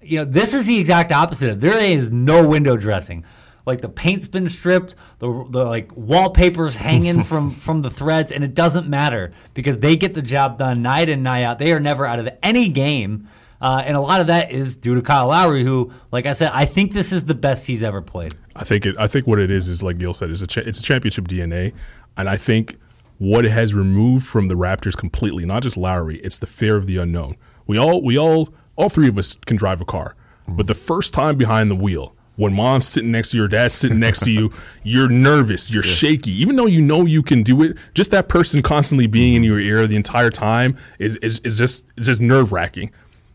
You know, this is the exact opposite. There is no window dressing. Like the paint's been stripped, the, the like wallpaper's hanging from from the threads, and it doesn't matter because they get the job done night in night out. They are never out of any game, uh, and a lot of that is due to Kyle Lowry, who, like I said, I think this is the best he's ever played. I think it. I think what it is is like Gil said, is a cha- it's a championship DNA, and I think what it has removed from the Raptors completely, not just Lowry, it's the fear of the unknown. We all, we all, all three of us can drive a car, but the first time behind the wheel, when mom's sitting next to you, or dad's sitting next to you, you're nervous, you're shaky, even though you know you can do it. Just that person constantly being in your ear the entire time is is, is just is just nerve wracking.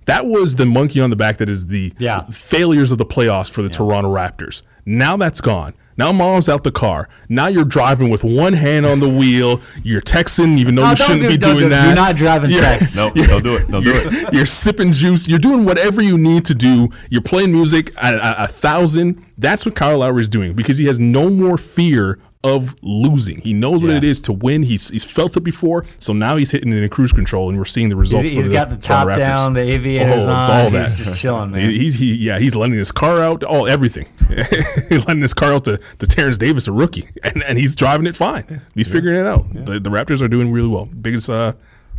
That was the monkey on the back that is the Yeah. failures of the playoffs for the Toronto Raptors. Now that's gone. Now mom's out the car. Now you're driving with one hand on the wheel. You're texting, even though Oh, you shouldn't do- be don't doing do- that. you're not driving Yeah. text. No, don't do it. Don't do it. You're sipping juice. You're doing whatever you need to do. You're playing music at a, a thousand. That's what Kyle Lowry is doing because he has no more fear of losing. He knows what Yeah. it is to win. He's he's felt it before. So now he's hitting it in cruise control, and we're seeing the results. He's- for he's the got the top down, the aviators Oh, on. it's all He's that. just chilling, man. He's he, yeah, he's letting his car out. Oh, everything. he's letting his car out to, to Terrence Davis, a rookie, and, and he's driving it fine. He's figuring it out. The, the Raptors are doing really well. Biggest uh,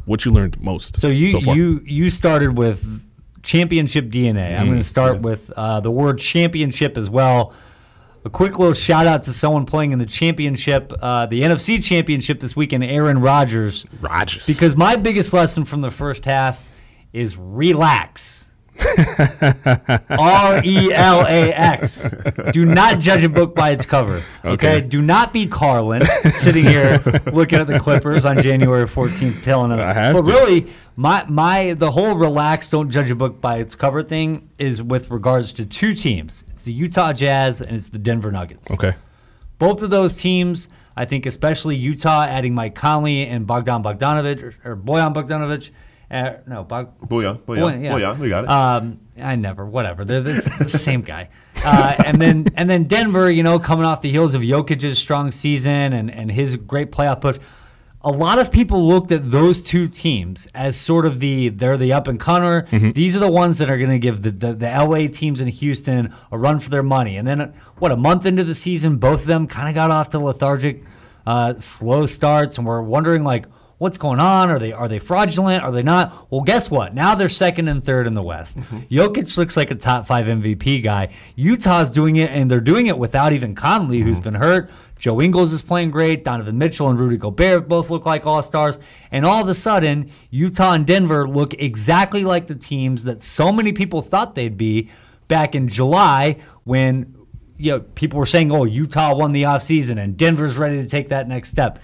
what you learned most. So you far. you you started with championship DNA. I'm going to start with uh, the word championship as well. A quick little shout out to someone playing in the championship, uh, the NFC championship this weekend, Aaron Rodgers. Rodgers Because my biggest lesson from the first half is relax. R E L A X. Do not judge a book by its cover. Okay. Okay. Do not be Carlan sitting here looking at the Clippers on January 14th, telling I us. have But to. really, my my the whole relax, don't judge a book by its cover thing is with regards to two teams. It's the Utah Jazz and it's the Denver Nuggets. okay. Both of those teams, I think, especially Utah, adding Mike Conley and Bogdan Bogdanovich or, or Boyan Bogdanovich. Uh, no, Bog, Booyah, booyah, Boyan, yeah. booyah. We got it. Um, I never, whatever. They're the, the same guy. Uh, and then and then Denver, you know, coming off the heels of Jokic's strong season and and his great playoff push. A lot of people looked at those two teams as sort of the they're the up and comer. These are the ones that are going to give the, the the LA teams in Houston a run for their money. And then what a month into the season, both of them kind of got off to lethargic, uh, slow starts, and we're wondering like what's going on? Are they are they fraudulent? Are they not? Well, guess what? Now they're second and third in the West. Mm-hmm. Jokic looks like a top five MVP guy. Utah's doing it, and they're doing it without even Conley, who's mm-hmm. been hurt. Joe Ingles is playing great. Donovan Mitchell and Rudy Gobert both look like all stars. And all of a sudden, Utah and Denver look exactly like the teams that so many people thought they'd be back in July when you know people were saying, "Oh, Utah won the offseason and Denver's ready to take that next step."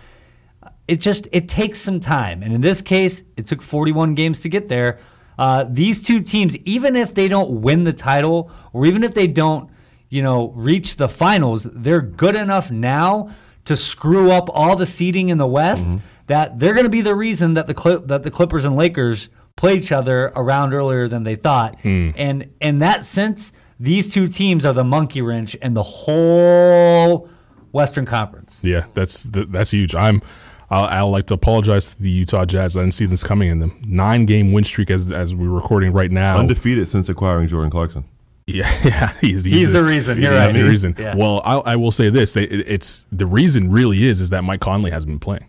It just it takes some time. And in this case it took 41 games to get there. Uh, these two teams even if they don't win the title or even if they don't you know reach the finals they're good enough now to screw up all the seeding in the west that they're going to be the reason that the Cli- that the clippers and lakers play each other around earlier than they thought. And in that sense these two teams are the monkey wrench in the whole western conference. Yeah, that's that's huge. I'm. I'll, I'll like to apologize to the Utah Jazz. I didn't see this coming in them nine game win streak as as we're recording right now. Undefeated since acquiring Jordan Clarkson. Yeah, yeah, he's, He's the reason. You're he's right. the reason. Yeah. Well, I, I will say this: they, it- it's the reason really is is that Mike Conley hasn't been playing,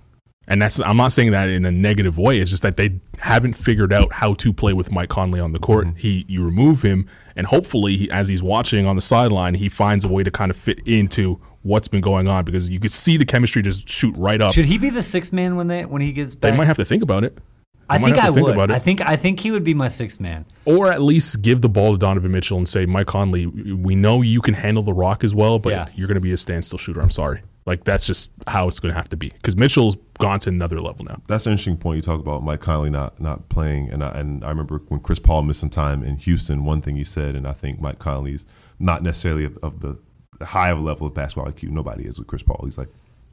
and that's I'm not saying that in a negative way. It's just that they haven't figured out how to play with Mike Conley on the court. Mm-hmm. He you remove him, and hopefully, he, as he's watching on the sideline, he finds a way to kind of fit into what's been going on because you could see the chemistry just shoot right up. Should he be the sixth man when they when he gets back? they might have to think about it. They I think I think would. I think I think he would be my sixth man. or at least give the ball to Donovan Mitchell and say, Mike Conley, we know you can handle the rock as well, but Yeah. you're going to be a standstill shooter. I'm sorry. Like that's just how it's going to have to be because Mitchell's gone to another level now. That's an interesting point you talk about Mike Conley not not playing, and I, and I remember when Chris Paul missed some time in Houston. One thing he said, and I think Mike Conley's not necessarily of, of the high of a level of basketball IQ. Nobody is with Chris Paul. He's like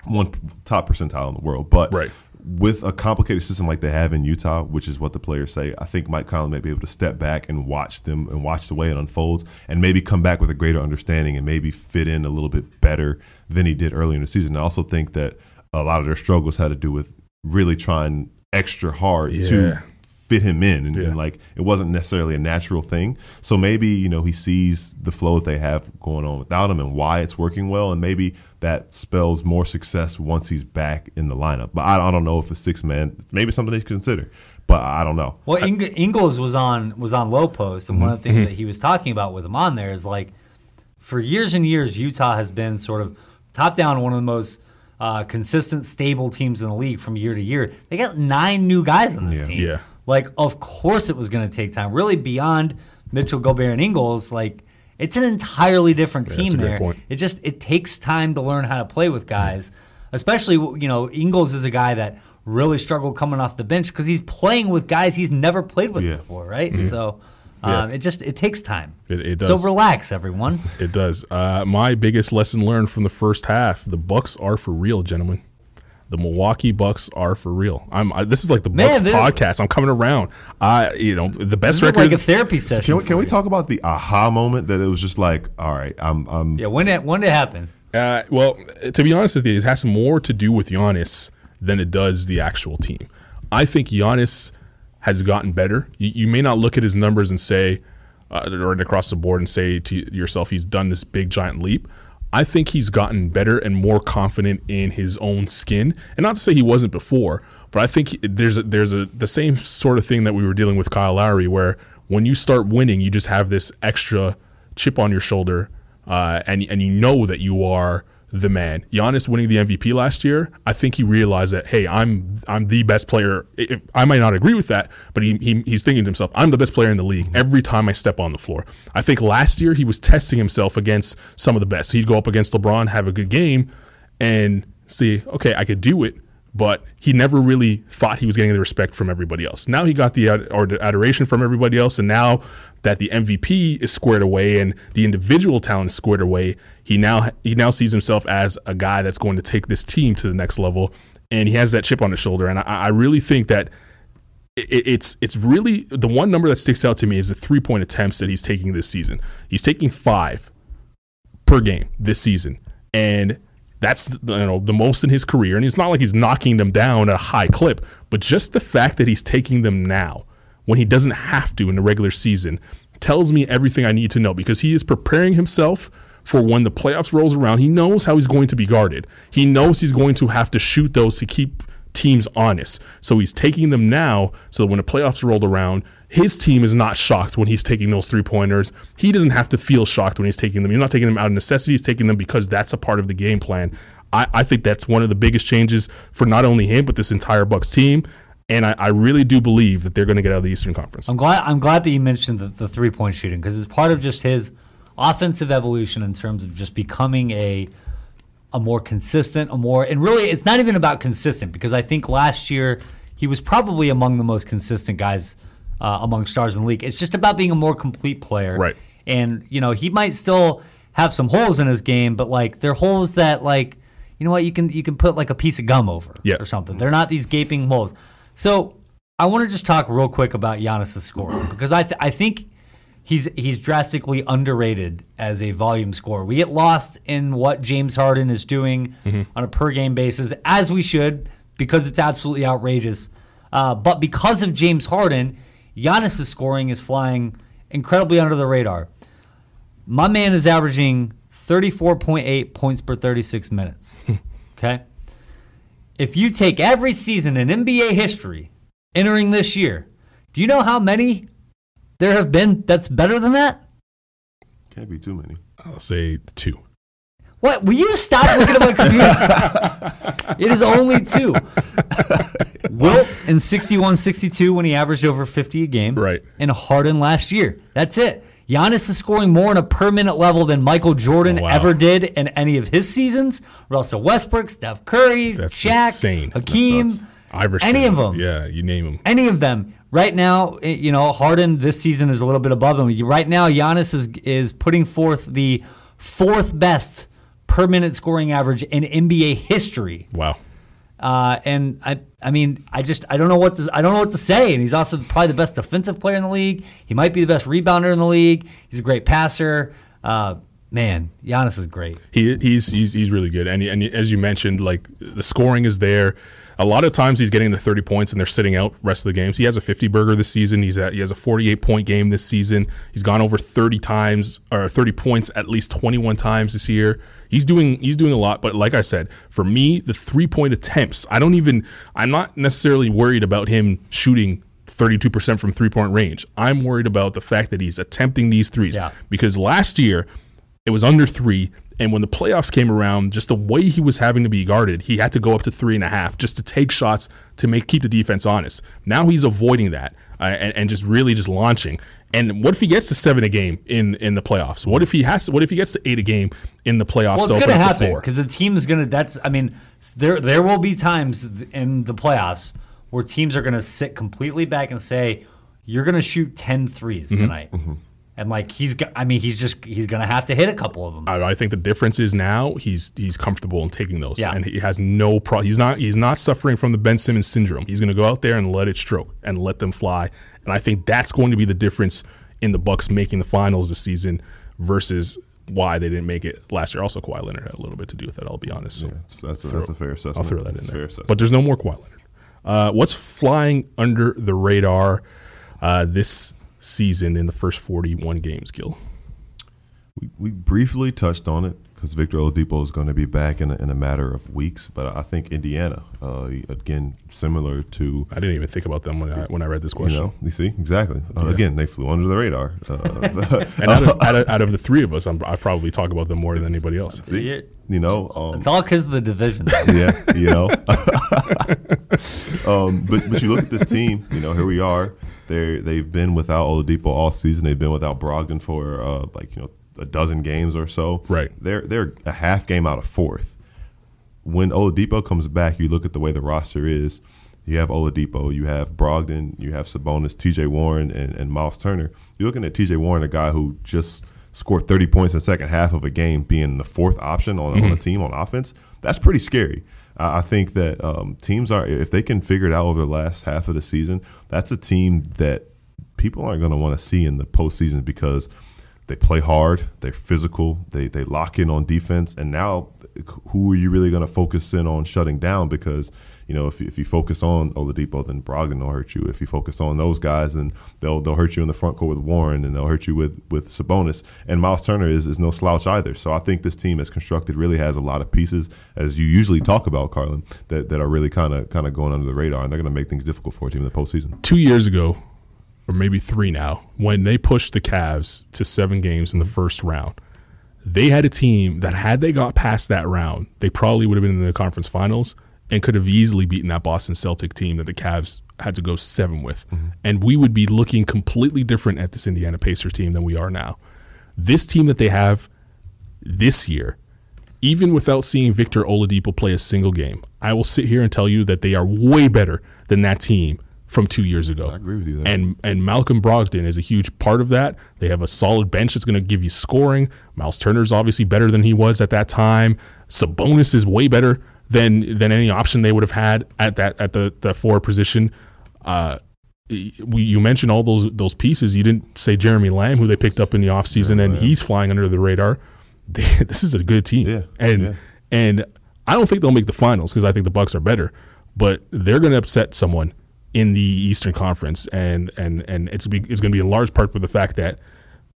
one top percentile in the world, but Right. with a complicated system like they have in Utah, which is what the players say, I think Mike Conley may be able to step back and watch them and watch the way it unfolds, and maybe come back with a greater understanding and maybe fit in a little bit better than he did early in the season. I also think that a lot of their struggles had to do with really trying extra hard to Yeah. Fit him in, and, Yeah. and like it wasn't necessarily a natural thing. So maybe you know he sees the flow that they have going on without him and why it's working well, and maybe that spells more success once he's back in the lineup. But I, I don't know if a six man, maybe something they should consider. But I don't know. Well, Ing- Ingles was on was on Lowe Post, and one of the things that he was talking about with him on there is like, for years and years, Utah has been sort of top down one of the most uh, consistent, stable teams in the league from year to year. They got nine new guys on this Yeah. team. Yeah. Like, of course, it was going to take time. Really, beyond Mitchell, Gobert, and Ingles, like it's an entirely different Yeah, team that's a great there. It just it takes time to learn how to play with guys, especially you know Ingles is a guy that really struggled coming off the bench because he's playing with guys he's never played with Yeah. before, right? So um, it just it takes time. It- it So relax, everyone. It does. Uh, my biggest lesson learned from the first half: the Bucks are for real, gentlemen. The Milwaukee Bucks are for real. I'm. I, this is like the Man, Bucks this- podcast. I'm coming around. I, you know, the best This is record. like a therapy session. Can we, can we talk about the aha moment that it was just like, all right, I'm, I'm Yeah, when it when did it happen? Uh, well, to be honest with you, it has more to do with Giannis than it does the actual team. I think Giannis has gotten better. You, you may not look at his numbers and say, uh, right across the board, and say to yourself, he's done this big giant leap. I think he's gotten better and more confident in his own skin. And not to say he wasn't before, but I think there's a, there's a the same sort of thing that we were dealing with Kyle Lowry, where when you start winning, you just have this extra chip on your shoulder uh, and and you know that you are the man. Giannis winning the MVP last year, I think he realized that hey, I'm I'm the best player. I might not agree with that, but he, he he's thinking to himself, I'm the best player in the league every time I step on the floor. I think last year he was testing himself against some of the best. He'd go up against LeBron, have a good game, and see, okay, I could do it. But he never really thought he was getting the respect from everybody else. Now he got the ad- or the adoration from everybody else, and now that the MVP is squared away and the individual talent is squared away, he now he now sees himself as a guy that's going to take this team to the next level, and he has that chip on his shoulder. And I, I really think that it, it's it's really the one number that sticks out to me is the three point attempts that he's taking this season. He's taking five per game this season, and that's you know the most in his career. And it's not like he's knocking them down at a high clip, but just the fact that he's taking them now when he doesn't have to in the regular season tells me everything I need to know because he is preparing himself for when the playoffs rolls around. He knows how he's going to be guarded. He knows he's going to have to shoot those to keep teams honest. So he's taking them now so that when the playoffs roll around, his team is not shocked when he's taking those three pointers. He doesn't have to feel shocked when he's taking them. He's not taking them out of necessity, he's taking them because that's a part of the game plan. I, I think that's one of the biggest changes for not only him, but this entire Bucks team. And I, I really do believe that they're going to get out of the Eastern Conference. I'm glad. I'm glad that you mentioned the, the three point shooting because it's part of just his offensive evolution in terms of just becoming a a more consistent, a more and really it's not even about consistent because I think last year he was probably among the most consistent guys uh, among stars in the league. It's just about being a more complete player, Right. And you know he might still have some holes in his game, but like they're holes that like you know what you can you can put like a piece of gum over Yeah. or something. They're not these gaping holes. So I want to just talk real quick about Giannis' scoring because I th- I think he's he's drastically underrated as a volume scorer. We get lost in what James Harden is doing on a per game basis, as we should, because it's absolutely outrageous. Uh, but because of James Harden, Giannis' scoring is flying incredibly under the radar. My man is averaging 34.8 points per 36 minutes. okay? If you take every season in NBA history entering this year, do you know how many there have been that's better than that? can't be too many. I'll say two. What? Will you stop looking at my computer? it is only two. Wilt in 61 62 when he averaged over 50 a game. Right. And Harden last year. That's it. Giannis is scoring more on a per minute level than Michael Jordan Oh, wow. ever did in any of his seasons. Russell Westbrook, Steph Curry, That's Shaq, insane. Hakeem, Iverson. any of them. Yeah, you name them. any of them. Right now, eh, you know, Harden this season is a little bit above him. Right now, Giannis is is putting forth the fourth best per minute scoring average in NBA history. Wow. Uh, and I, I mean, I just, I don't know what to, I don't know what to say. And he's also probably the best defensive player in the league. He might be the best rebounder in the league. He's a great passer. Uh, man, Giannis is great. He, he's he's he's really good, and and as you mentioned, like the scoring is there. A lot of times he's getting to 30 points and they're sitting out rest of the games. He has a 50 burger this season. He's at, he has a 48 point game this season. He's gone over 30 times or 30 points at least 21 times this year. He's doing he's doing a lot, but like I said, for me, the three point attempts, I don't even I'm not necessarily worried about him shooting 32% from three point range. I'm worried about the fact that he's attempting these threes Yeah. because last year it was under three. And when the playoffs came around, just the way he was having to be guarded, he had to go up to three and a half just to take shots to make keep the defense honest. Now he's avoiding that uh, and, and just really just launching. And what if he gets to seven a game in in the playoffs? What if he has? To, what if he gets to eight a game in the playoffs? Well, to it's open going to happen four? because the team is going to. That's. I mean, there there will be times in the playoffs where teams are going to sit completely back and say, "You're going to shoot 10 threes Mm-hmm. tonight," and like he's. go- I mean, he's just he's going to have to hit a couple of them. I, I think the difference is now he's he's comfortable in taking those, Yeah. and he has no pro. He's not he's not suffering from the Ben Simmons syndrome. He's going to go out there and let it stroke and let them fly, and I think that's going to be the difference in the Bucks making the finals this season versus why they didn't make it last year. Also, Kawhi Leonard had a little bit to do with it. I'll be honest. So Yeah, that's, a, that's a fair assessment. I'll throw that That's in a fair there. assessment. But there's no more Kawhi Leonard. Uh, what's flying under the radar uh, this season in the first 41 games, Gil? We, we briefly touched on it because Victor Oladipo is going to be back in a, in a matter of weeks. But I think Indiana, uh, again, similar to I didn't even think about them when I when I read this you question. know, you see exactly. Uh, Again, they flew under the radar. Uh, And out of, out, of, out of the three of us, I'm, I probably talk about them more than anybody else. See, you know, um, it's all because of the division. yeah, you know. um, but but you look at this team. You know, here we are. They they've been without Oladipo all season. They've been without Brogdon for uh, like you know a dozen games or so. Right. They're they're a half game out of fourth. When Oladipo comes back, you look at the way the roster is. You have Oladipo, you have Brogdon, you have Sabonis, T.J. Warren, and, and Miles Turner. You're looking at T.J. Warren, a guy who just scored 30 points in the second half of a game, being the fourth option on, on a team on offense. That's pretty scary. I think that um, teams are, if they can figure it out over the last half of the season, that's a team that people aren't going to want to see in the postseason because they play hard, they're physical, they they lock in on defense, and now who are you really going to focus in on shutting down? Because you know if you, if you focus on Oladipo, then Brogdon will hurt you. If you focus on those guys, then they'll they'll hurt you in the front court with Warren, and they'll hurt you with with Sabonis. And Miles Turner is is no slouch either. So I think this team is constructed really has a lot of pieces, as you usually talk about, Carlan, that, that are really kind of kind of going under the radar, and they're going to make things difficult for a team in the postseason. Two years ago, or maybe three now, when they pushed the Cavs to seven games in the first round, they had a team that had they got past that round, they probably would have been in the conference finals and could have easily beaten that Boston Celtic team that the Cavs had to go seven with. Mm-hmm. And we would be looking completely different at this Indiana Pacers team than we are now. This team that they have this year, even without seeing Victor Oladipo play a single game, I will sit here and tell you that they are way better than that team from two years ago. I agree with you there. And and Malcolm Brogdon is a huge part of that. They have a solid bench that's going to give you scoring. Miles Turner's obviously better than he was at that time. Sabonis is way better than than any option they would have had at that at the the forward position. Uh, we, you mentioned all those those pieces. You didn't say Jeremy Lamb, who they picked up in the offseason, and he's flying under the radar. They, this is a good team, Yeah, and yeah. and I don't think they'll make the finals because I think the Bucks are better, but they're going to upset someone in the Eastern Conference, and and and it's be, it's going to be in large part with the fact that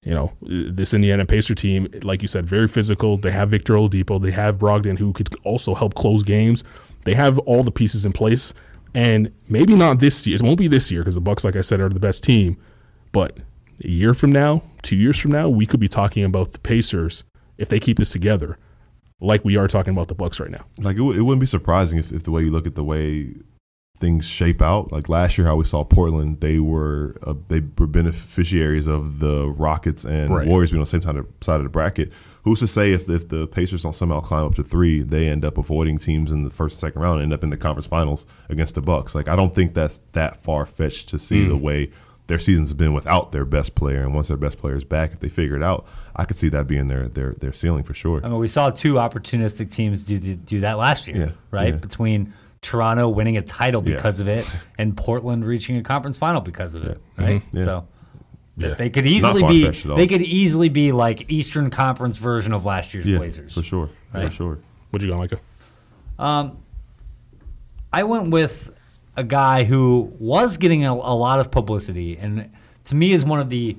you know this Indiana Pacer team, like you said, very physical. They have Victor Oladipo, they have Brogdon, who could also help close games. They have all the pieces in place, and maybe not this year. It won't be this year because the Bucks, like I said, are the best team. But a year from now, two years from now, we could be talking about the Pacers if they keep this together, like we are talking about the Bucks right now. like it, w- it wouldn't be surprising if, if the way you look at the way things shape out. Like last year, how we saw Portland, they were uh, they were beneficiaries of the Rockets and Right. Warriors being on the same side of, side of the bracket. Who's to say if if the Pacers don't somehow climb up to three, they end up avoiding teams in the first and second round, and end up in the conference finals against the Bucks? Like I don't think that's that far fetched to see the way their season's been without their best player, and once their best player is back, if they figure it out, I could see that being their their their ceiling for sure. I mean, we saw two opportunistic teams do do that last year, Yeah, right? yeah. Between Toronto winning a title Yeah. because of it and Portland reaching a conference final because of it, right? Mm-hmm. Yeah. So Yeah. they could easily be far-fetched at all. they could easily be like Eastern Conference version of last year's Yeah, Blazers. for sure, for sure. What'd you go, Micah? Um, I went with a guy who was getting a, a lot of publicity, and to me is one of the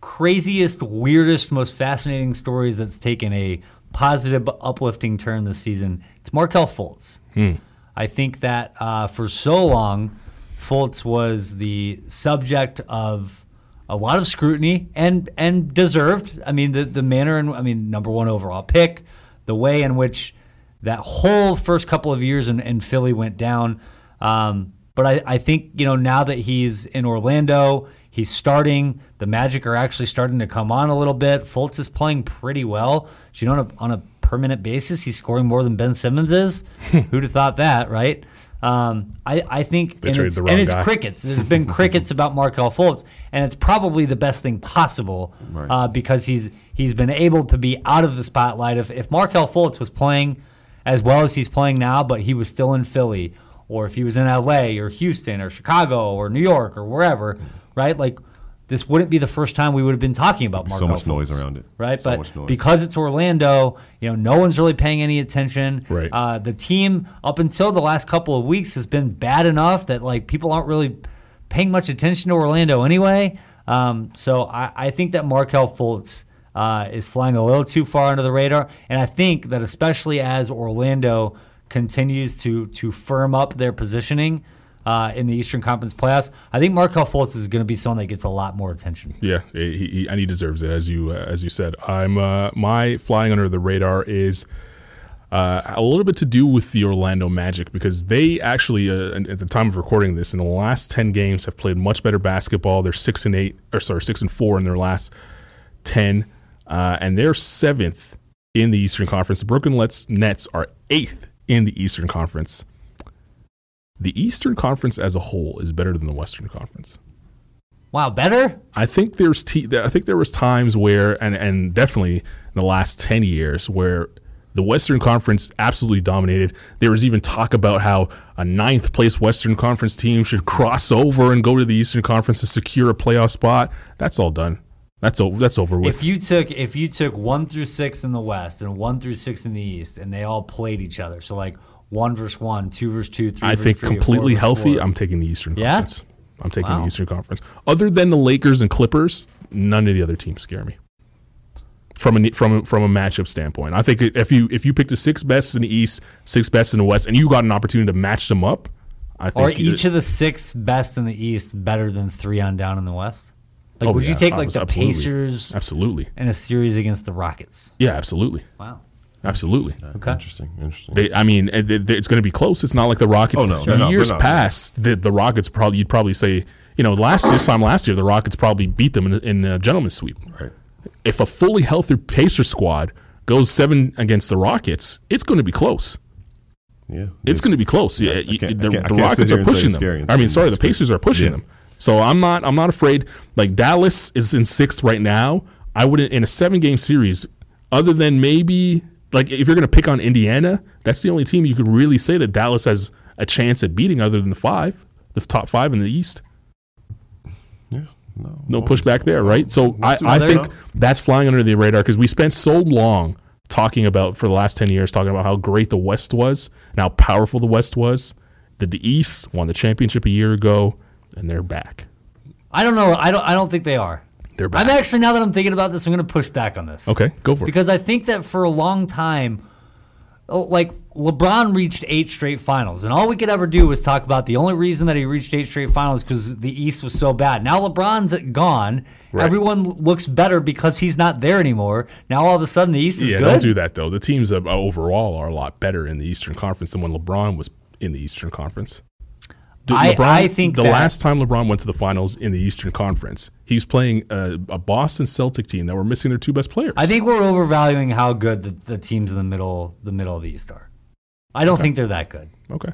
craziest, weirdest, most fascinating stories that's taken a positive, uplifting turn this season. It's Markelle Fultz. I think that uh, for so long, Fultz was the subject of a lot of scrutiny and and deserved. I mean, the the manner and I mean, number one overall pick, the way in which that whole first couple of years in, in Philly went down. Um, but I, I think you know now that he's in Orlando, he's starting. The Magic are actually starting to come on a little bit. Fultz is playing pretty well. You know, on a, on a permanent basis, he's scoring more than Ben Simmons is. Who'd have thought that, right? Um, I, I think, They and it's, and it's crickets. There's been crickets about Markelle Fultz, and it's probably the best thing possible Right. uh, because he's he's been able to be out of the spotlight. If if Markelle Fultz was playing as well as he's playing now, but he was still in Philly, or if he was in L.A. or Houston or Chicago or New York or wherever, right? Like this wouldn't be the first time we would have been talking about Markelle so much noise around it. right? So but because it's Orlando, you know, no one's really paying any attention. Right. Uh, the team up until the last couple of weeks has been bad enough that like people aren't really paying much attention to Orlando anyway. Um, so I, I think that Markelle Fultz uh, is flying a little too far under the radar, and I think that especially as Orlando continues to to firm up their positioning. Uh, in the Eastern Conference playoffs, I think Markelle Fultz is going to be someone that gets a lot more attention. Yeah, he, he, and he deserves it, as you uh, as you said. I'm uh, my flying under the radar is uh, a little bit to do with the Orlando Magic because they actually, uh, at the time of recording this, in the last ten games, have played much better basketball. They're six and eight, or sorry, six and four in their last ten, uh, and they're seventh in the Eastern Conference. The Brooklyn Nets Nets are eighth in the Eastern Conference. The Eastern Conference as a whole is better than the Western Conference. Wow, better? I think there's t- I think there was times where and and definitely in the last 10 years where the Western Conference absolutely dominated. There was even talk about how a ninth place Western Conference team should cross over and go to the Eastern Conference to secure a playoff spot. That's all done. That's over. That's over with. If you took if you took one through six in the West and one through six in the East, and they all played each other, so like one versus one, two versus two, three. I versus think three, or completely healthy. four. I'm taking the Eastern Yeah? Conference. I'm taking Wow. the Eastern Conference. Other than the Lakers and Clippers, none of the other teams scare me. From a from a, from a matchup standpoint, I think if you if you picked the six best in the East, six best in the West, and you got an opportunity to match them up, I think Are each of the six best in the East better than three on down in the West? Like, Oh, would you take like the absolutely. Pacers absolutely, in a series against the Rockets? yeah, absolutely, Wow. Absolutely. Uh, okay. Interesting, interesting. They, I mean, it- it- it's going to be close. It's not like the Rockets. Oh, no, they're not- years they're not. past, the, the Rockets probably you'd probably say, you know, last this time last year, the Rockets probably beat them in, a- in a gentleman's sweep. right. If a fully healthy Pacer squad goes seven against the Rockets, it's going to be close. Yeah. It's going to be close. Yeah, I you- the, the Rockets are pushing them. I mean, sorry, the It's crazy. Pacers are pushing Yeah. them. So I'm not. I'm not afraid. Like Dallas is in sixth right now. I wouldn't in a seven game series. Other than maybe like if you're going to pick on Indiana, that's the only team you can really say that Dallas has a chance at beating. Other than the five, the top five in the East. Yeah. No. No pushback there, right? So I, I bad. think that's flying under the radar because we spent so long talking about for the last 10 years talking about how great the West was and how powerful the West was. That the East won the championship a year ago and they're back. I don't know. I don't. I don't think they are. They're back. I'm actually now that I'm thinking about this, I'm going to push back on this. okay, go for it. because I think that for a long time, oh, like LeBron reached eight straight finals, and all we could ever do was talk about the only reason that he reached eight straight finals because the East was so bad. Now LeBron's gone, Right. everyone looks better because he's not there anymore. Now all of a sudden the East is Yeah, good. don't do that though. The teams uh, overall are a lot better in the Eastern Conference than when LeBron was in the Eastern Conference. D- I- LeBron, I think the that- last time LeBron went to the finals in the Eastern Conference, he was playing a, a Boston Celtic team that were missing their two best players. I think we're overvaluing how good the, the teams in the middle the middle of the East are. I don't think they're that good. Okay,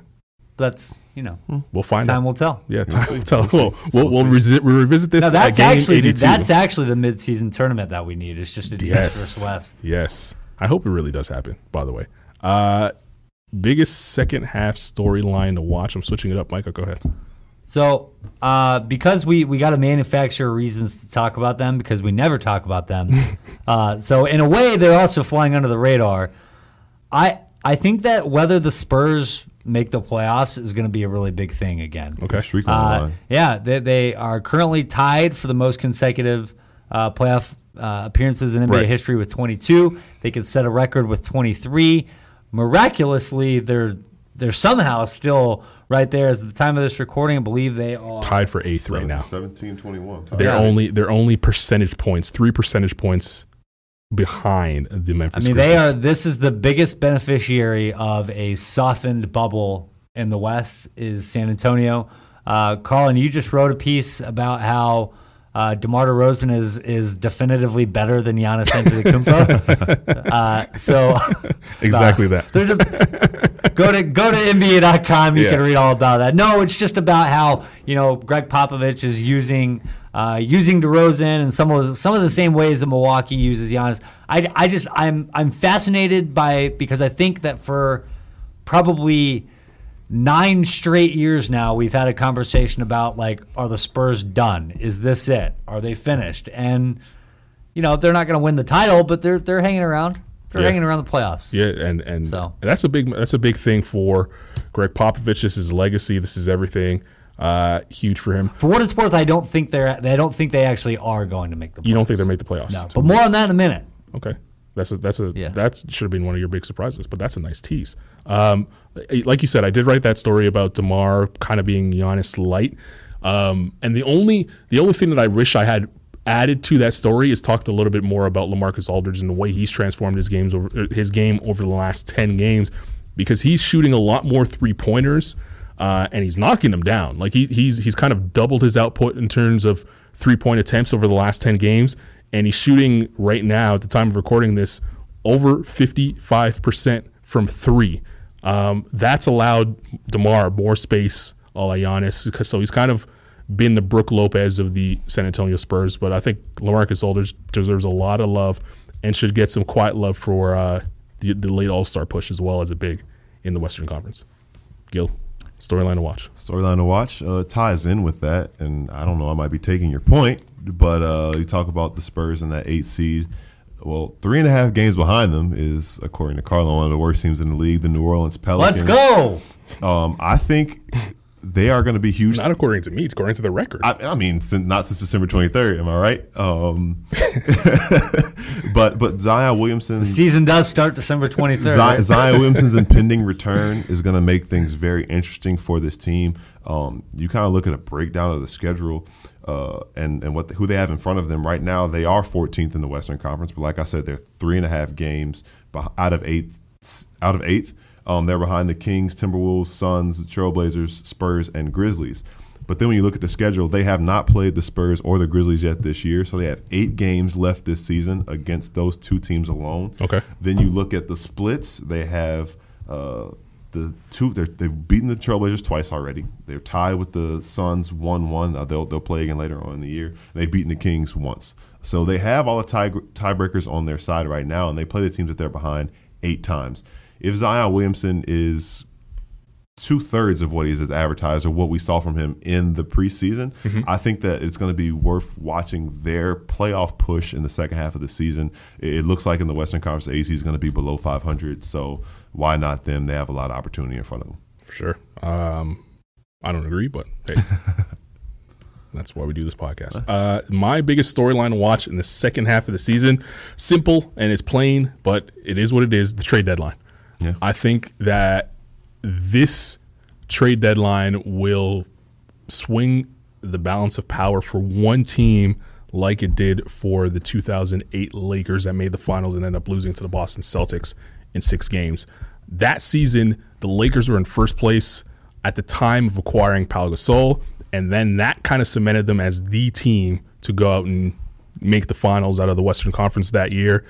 That's you know, we'll find time out. will tell. Yeah, time will tell. We'll, we'll, we'll, resi- we'll revisit this. No, that's game actually 82. that's actually the midseason tournament that we need. It's just a Yes. East versus West. Yes. I hope it really does happen, by the way. Uh, biggest second half storyline to watch. I'm switching it up. Michael. go ahead. So, uh, because we, we got to manufacture reasons to talk about them because we never talk about them. uh, so, in a way, they're also flying under the radar. I I think that whether the Spurs make the playoffs is going to be a really big thing again. Okay. Streak on Uh, yeah, they, they are currently tied for the most consecutive uh, playoff uh, appearances in NBA Right. history with 22. They could set a record with 23. Miraculously, they're they're somehow still right there. As the time of this recording, I believe they are. Tied for eighth right now. 17 21. They're Yeah. only they're only percentage points, three percentage points behind the Memphis. I Memphis. mean, they are. This is the biggest beneficiary of a softened bubble in the West. Is San Antonio? Uh, Carlan, you just wrote a piece about how uh, DeMar DeRozan is is definitively better than Giannis Antetokounmpo. uh, so exactly that. there's a, go to go to NBA.com. You Yeah. can read all about that. No, it's just about how you know Gregg Popovich is using uh, using DeRozan and some of the, some of the same ways that Milwaukee uses Giannis. I, I just I'm I'm fascinated by because I think that for probably nine straight years now we've had a conversation about like are the Spurs done? Is this it? Are they finished? And you know they're not going to win the title, but they're they're hanging around. They're Yeah. hanging around the playoffs. Yeah, and and So. that's a big that's a big thing for Gregg Popovich. This is his legacy. This is everything. Uh, huge for him. For what it's worth, I don't think they're. I don't think they actually are going to make the. Playoffs. You don't think they make the playoffs? No, but more on that in a minute. Okay. That's a that's a Yeah. that should have been one of your big surprises, but that's a nice tease. Um, like you said, I did write that story about DeMar kind of being Giannis light, um, and the only the only thing that I wish I had added to that story is talked a little bit more about LaMarcus Aldridge and the way he's transformed his games over er, his game over the last ten games, because he's shooting a lot more three pointers. Uh, and he's knocking them down. Like he, he's he's kind of doubled his output in terms of three point attempts over the last ten games, and he's shooting right now at the time of recording this over 55% from three. Um, that's allowed DeMar more space, a Giannis. So he's kind of been the Brook Lopez of the San Antonio Spurs. But I think LaMarcus Aldridge deserves a lot of love and should get some quiet love for uh, the, the late All Star push as well as a big in the Western Conference. Gil, storyline to watch. Storyline to watch uh, ties in with that, and I don't know. I might be taking your point, but uh, you talk about the Spurs and that eight seed. Well, three and a half games behind them is, according to Carlo, one of the worst teams in the league, the New Orleans Pelicans. Let's go. Um, I think they are going to be huge. Not according to me, according to the record. I, I mean, since, not since December twenty third. Am I right? Um, but but Zion Williamson, The Season does start December twenty third. Zion, Zion Williamson's impending return is going to make things very interesting for this team. Um, you kind of look at a breakdown of the schedule uh, and and what who they have in front of them right now. They are 14th in the Western Conference, but like I said, they're three and a half games out of eighth. Out of eighth, um, they're behind the Kings, Timberwolves, Suns, Trailblazers, Spurs, and Grizzlies. But then when you look at the schedule, they have not played the Spurs or the Grizzlies yet this year. So they have eight games left this season against those two teams alone. Okay. Then you look at the splits. They have uh, the two. They've beaten the Trailblazers twice already. They're tied with the Suns one-one. Uh, they'll they'll play again later on in the year. They've beaten the Kings once. So they have all the tie tiebreakers on their side right now, and they play the teams that they're behind eight times. If Zion Williamson is two thirds of what he's as advertised or what we saw from him in the preseason, I think that it's going to be worth watching their playoff push in the second half of the season. It it looks like in the Western Conference, AC is going to be below 500. So why not them? They have a lot of opportunity in front of them. for sure. Um, I don't agree, but hey, that's why we do this podcast. Uh, my biggest storyline to watch in the second half of the season, simple and it's plain, but it is what it is. The trade deadline. Yeah. I think that this trade deadline will swing the balance of power for one team like it did for the 2008 Lakers that made the finals and ended up losing to the Boston Celtics in six games. That season, the Lakers were in first place. at the time of acquiring Pau Gasol, and then that kind of cemented them as the team to go out and make the finals out of the Western Conference that year.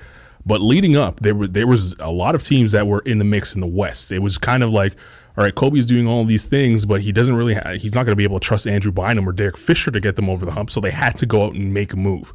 But leading up, there were there was a lot of teams that were in the mix in the West. It was kind of like, all right, Kobe's doing all these things, but he doesn't really. Ha- he's not going to be able to trust Andrew Bynum or Derek Fisher to get them over the hump. So they had to go out and make a move.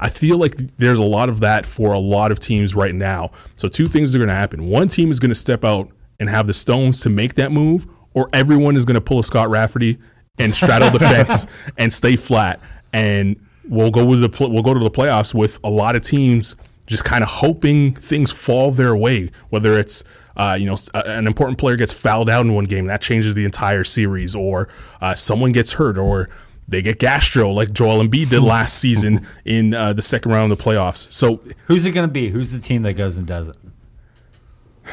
I feel like there's a lot of that for a lot of teams right now. So two things are going to happen. One team is going to step out and have the stones to make that move, or everyone is going to pull a Scott Rafferty and straddle the fence and stay flat. And we'll go with the we'll go to the playoffs with a lot of teams just kind of hoping things fall their way. Whether it's uh, you know an important player gets fouled out in one game that changes the entire series, or uh, someone gets hurt, or they get gastro like Joel Embiid did last season in uh, the second round of the playoffs. So Who's it going to be? Who's the team that goes and does it?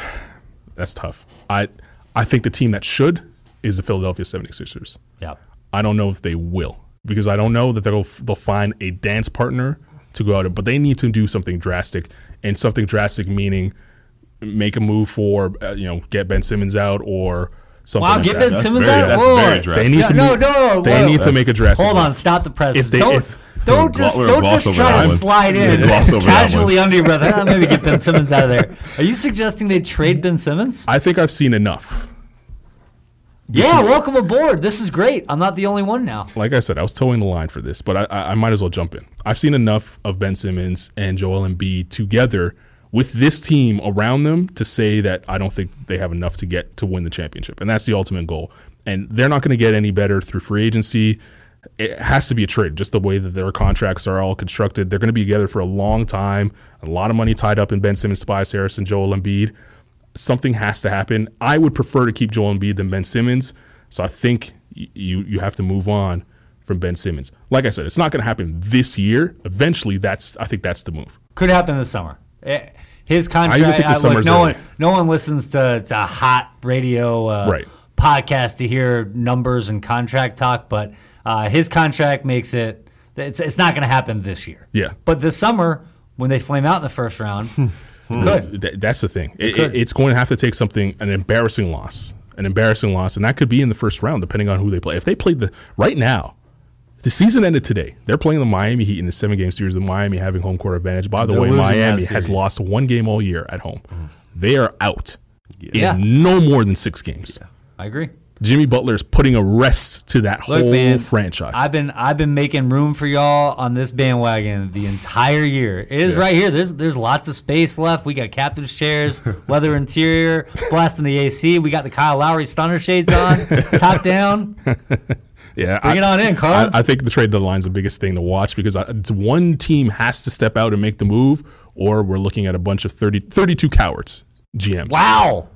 that's tough. I I think the team that should is the Philadelphia 76ers. Yeah. I don't know if they will because I don't know that they'll they'll find a dance partner to go out, of, but they need to do something drastic and something drastic meaning make a move for uh, you know get Ben Simmons out or something. Wow, like get. Ben That's Simmons very- out. Whoa. They need Yeah, to no, move- no, They whoa. need to make a drastic. Hold on, stop the press. If they- don't if- don't just glo- don't just try to one. slide in gonna gloss over that casually under your breath. Ah, maybe get Ben Simmons out of there. Are you suggesting they trade Ben Simmons? I think I've seen enough. Yeah, welcome aboard. This is great. I'm not the only one now. Like I said, I was toeing the line for this, but I, I, I might as well jump in. I've seen enough of Ben Simmons and Joel Embiid together with this team around them to say that I don't think they have enough to get to win the championship, and that's the ultimate goal. And they're not going to get any better through free agency. It has to be a trade, just the way that their contracts are all constructed. They're going to be together for a long time. A lot of money tied up in Ben Simmons, Tobias Harris, and Joel Embiid something has to happen. I would prefer to keep Joel Embiid than Ben Simmons. So I think you you have to move on from Ben Simmons. Like I said, it's not going to happen this year. Eventually, that's I think that's the move. Could happen this summer. Eh, His contract. think I- look, no one, no one listens to, to hot radio uh, Right. podcast to hear numbers and contract talk, but uh, his contract makes it. It's, it's not going to happen this year. Yeah. But this summer, when they flame out in the first round, it could. Th- that's the thing. It, it- it's going to have to take something an embarrassing loss, an embarrassing loss, and that could be in the first round, depending on who they play. If they played the right now. The season ended today. They're playing the Miami Heat in the seven game series. The Miami having home court advantage. By the They're way, Miami has lost one game all year at home. Mm-hmm. They are out Yeah. in no more than six games. I agree. Jimmy Butler is putting a rest to that Look, whole man, franchise. I've been I've been making room for y'all on this bandwagon the entire year. It is right here. There's there's lots of space left. We got captain's chairs, leather interior, blasting the AC. We got the Kyle Lowry stunner shades on, top down. yeah, Bring I, it on in, Carl. I, I think the trade deadline is the biggest thing to watch because I, it's one team has to step out and make the move, or we're looking at a bunch of 30, 32 cowards GMs. Wow.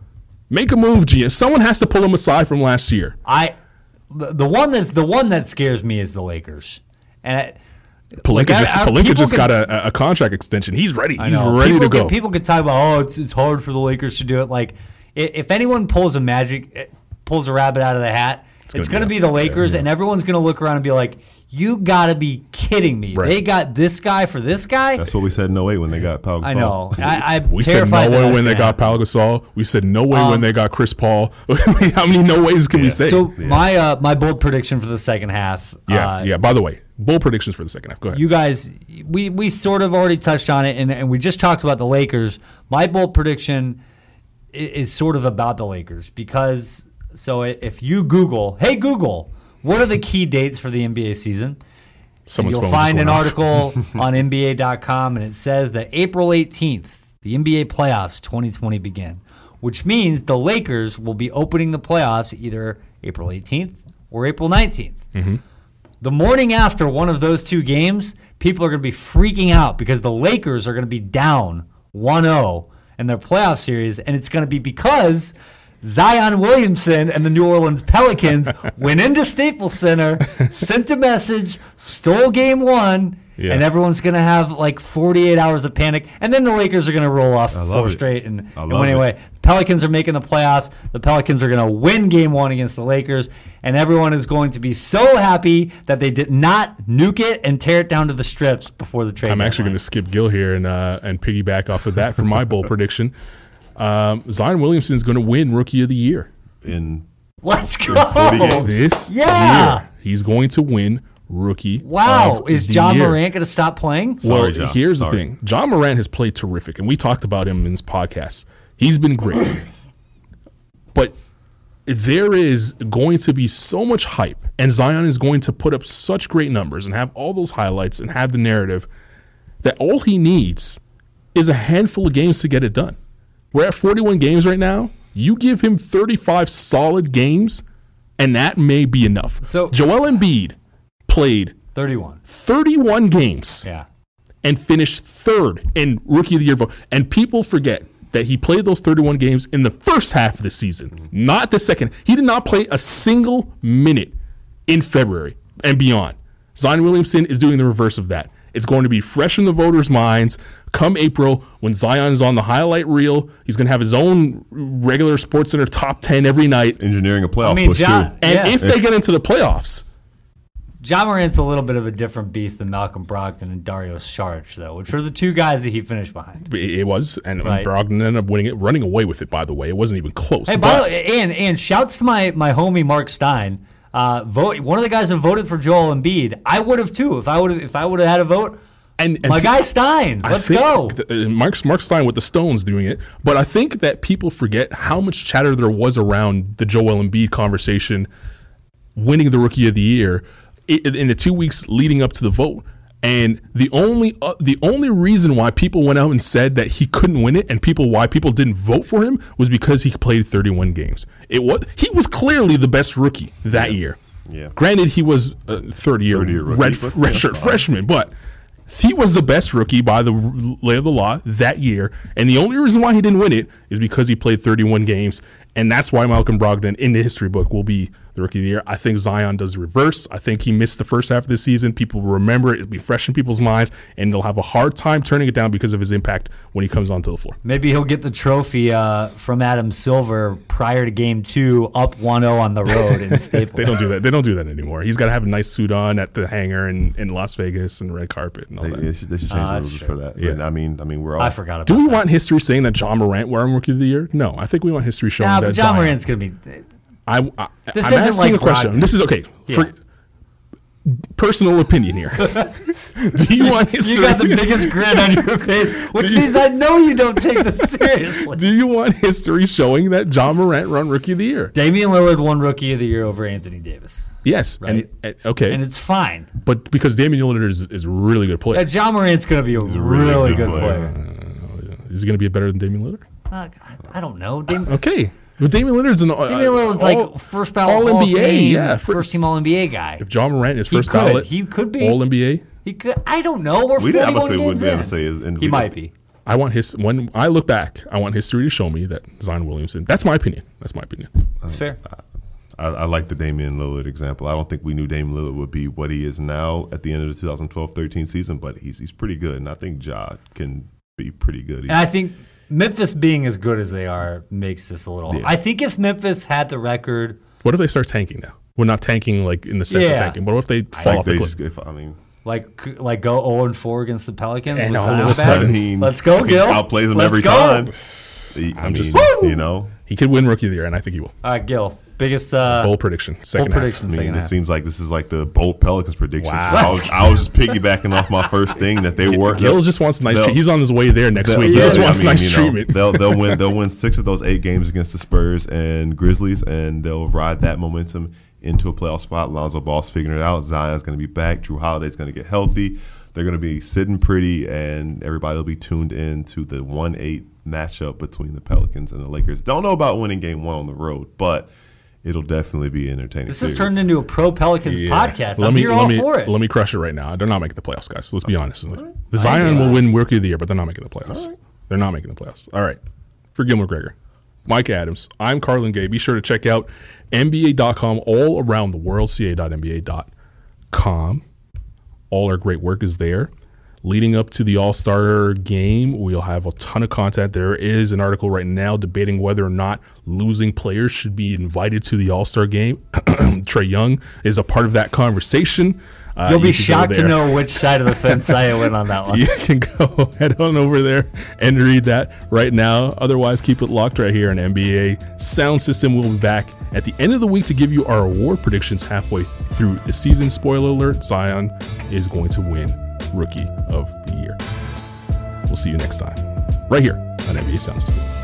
Make a move, GM. Someone has to pull them aside from last year. I the, the one that's the one that scares me is the Lakers. And it, Pelinka Like, just I- Pelinka just can- got a, a contract extension. He's ready. He's ready people to go. Can, people could talk about, oh, it's, it's hard for the Lakers to do it. Like, if anyone pulls a magic, eh, pulls a rabbit out of the hat, it's, gonna going to be be the Lakers, and everyone's going to look around and be like, you got to be kidding me. Right. They got this guy for this guy? That's what we said in 08 when they got Pau Gasol. I know. I, I'm we said no way that's when they got happen. Pau Gasol. We said no way when Um, they got Chris Paul. How many no ways can we say? So my uh, my bold prediction for the second half. yeah, uh, yeah. By the way, bold predictions for the second half. Go ahead. you guys, we we sort of already touched on it, and, and we just talked about the Lakers. My bold prediction i- is sort of about the Lakers because so if you Google, hey Google, what are the key dates for the NBA season? Someone's You'll find an article on NBA.com, and it says that April 18th, the NBA playoffs 2020 begin, which means the Lakers will be opening the playoffs either April 18th or April 19th. Mm-hmm. The morning after one of those two games, people are going to be freaking out because the Lakers are going to be down 1 0 in their playoff series, and it's going to be because. Zion Williamson and the New Orleans Pelicans went into Staples Center, sent a message, stole game one, Yeah. and everyone's going to have like 48 hours of panic. And then the Lakers are going to roll off four it. straight and, and win it. Pelicans are making the playoffs. The Pelicans are going to win game one against the Lakers, and everyone is going to be so happy that they did not nuke it and tear it down to the strips before the trade. I'm actually going to skip Gil here and uh, and piggyback off of that for my bold prediction. Um, Zion Williamson is going to win Rookie of the Year. In Let's go. 40 games. This Yeah. year, he's going to win Rookie. Wow. of Is the Ja year. Morant going to stop playing? Well, Sorry, Ja. here's Sorry. the thing. Ja Morant has played terrific, and we talked about him in this podcast. He's been great. but there is going to be so much hype, and Zion is going to put up such great numbers and have all those highlights and have the narrative that all he needs is a handful of games to get it done. We're at 41 games right now. You give him 35 solid games, and that may be enough. So- Joel Embiid played 31. 31 games Yeah. and finished third in rookie of the year vote. And people forget that he played those 31 games in the first half of the season, not the second. He did not play a single minute in February and beyond. Zion Williamson is doing the reverse of that. It's going to be fresh in the voters' minds come April when Zion is on the highlight reel. He's going to have his own regular Sports Center top 10 every night. Engineering a playoff I mean, push John, too. And yeah. if they get into the playoffs, Ja Morant's a little bit of a different beast than Malcolm Brogdon and Dario Saric, though, which were the two guys that he finished behind. it it was, and Right. Brogdon ended up winning it, running away with it, by the way. It wasn't even close. Hey, But- by the way, and and shouts to my my homie Mark Stein. Uh, vote one of the guys that voted for Joel Embiid. I would have too if I would have if I would have had a vote. and, and My guy Stein, let's go. uh, Mark, Mark Stein with the Stones doing it, but I think that people forget how much chatter there was around the Joel Embiid conversation winning the Rookie of the Year in the two weeks leading up to the vote. And the only uh, the only reason why people went out and said that he couldn't win it, and people why people didn't vote for him was because he played 31 games. It was he was clearly the best rookie that year. Yeah. Granted, he was a third year, Third-year rookie, red, but red yeah, shirt freshman, but he was the best rookie by the lay of the law that year. And the only reason why he didn't win it is because he played 31 games. And that's why Malcolm Brogdon in the history book will be the rookie of the year. I think Zion does reverse. I think he missed the first half of the season. People will remember it. It'll be fresh in people's minds. And they'll have a hard time turning it down because of his impact when he comes onto the floor. Maybe he'll get the trophy uh, from Adam Silver prior to Game Two, up 1-0 on the road in Staples. They don't do that. They don't do that anymore. He's got to have a nice suit on at the hangar in, in Las Vegas and red carpet and all They, that. they should, they should change Ah, the rules for that. Yeah. But, I mean, I mean, we're all I forgot about Do we that. want history saying that Ja Morant won Rookie of the Year? No, I think we want history showing Nah, that Ja Zion. Morant's gonna be. I, I, This I'm isn't asking like a question. Brogdon. This is okay. For, personal opinion here. Do you want history? You got the biggest grin on your face, which you- means I know you don't take this seriously. Do you want history showing that Ja Morant run Rookie of the Year? Damian Lillard won Rookie of the Year over Anthony Davis, Yes. Right. And, and- okay. and it's fine. but because Damian Lillard is, is a really good player. Uh, Ja Morant's gonna be a, really, good, good player. player. is he going to be better than Damian Lillard? Uh, I, I don't know. Dam- Okay. But Damian Lillard's an uh, Damian Lillard's all- like first ballot all Hall of NBA, Fame, yeah, first, first- team All NBA guy. If Ja Morant is He first could. ballot, He could be. All NBA. He could. I don't know. We're We didn't. I'm 41 gonna say. games We didn't in. say. Is, He might be. I want his when I look back, I want history to show me that Zion Williamson. That's my opinion. That's my opinion. That's fair. I, I like the Damian Lillard example. I don't think we knew Damian Lillard would be what he is now at the end of the 2012-13 season, but he's he's pretty good, and I think Ja can be pretty good. And I think Memphis being as good as they are makes this a little. Yeah. I think if Memphis had the record, What if they start tanking now? We're not tanking like in the sense Yeah. of tanking, but what if they fall think off the they cliff? just. If, I mean, like like go 0 and 4 against the Pelicans, And was all that of a sudden- I mean, Let's go, he Gil. Outplays them Let's every go. time. He- I I'm mean, just- you know. He could win Rookie of the Year, and I think he will. All right, Gil, biggest uh, Bold prediction, second bold half. prediction. I mean, second it half. seems like this is like the bold Pelicans prediction. Wow. I, was, I was just piggybacking off my first thing that they were. Gills just wants nice. they'll- He's on his way there next week. He they'll- just I wants mean, nice you know, treatment. They'll they'll win they'll win six of those eight games against the Spurs and Grizzlies, and they'll ride that momentum into a playoff spot. Lonzo Ball's figuring it out. Zion's going to be back. Jrue Holiday's going to get healthy. They're going to be sitting pretty, and everybody will be tuned in to the one eight matchup between the Pelicans and the Lakers. Don't know about winning Game One on the road, but it'll definitely be entertaining. This has turned into a pro Pelicans Yeah. podcast. Let I'm me, here let all me, for it. Let me crush it right now. They're not making the playoffs, guys. Let's be honest. The Zion will win Rookie of the Year, but they're not making the playoffs. They're not making the playoffs. All right. For Gil McGregor, Mike Adams, I'm Carlan Gay. Be sure to check out NBA.com all around the world, ca.nba.com. All our great work is there. Leading up to the All Star game, we'll have a ton of content. There is an article right now debating whether or not losing players should be invited to the All Star game. Trae Young is a part of that conversation. Uh, You'll be you shocked to know which side of the fence I went on that one. You can go head on over there and read that right now. Otherwise, keep it locked right here on NBA Sound System. We'll be back at the end of the week to give you our award predictions halfway through the season. Spoiler alert Zion is going to win Rookie of the Year. We'll see you next time, right here on NBA Sound System.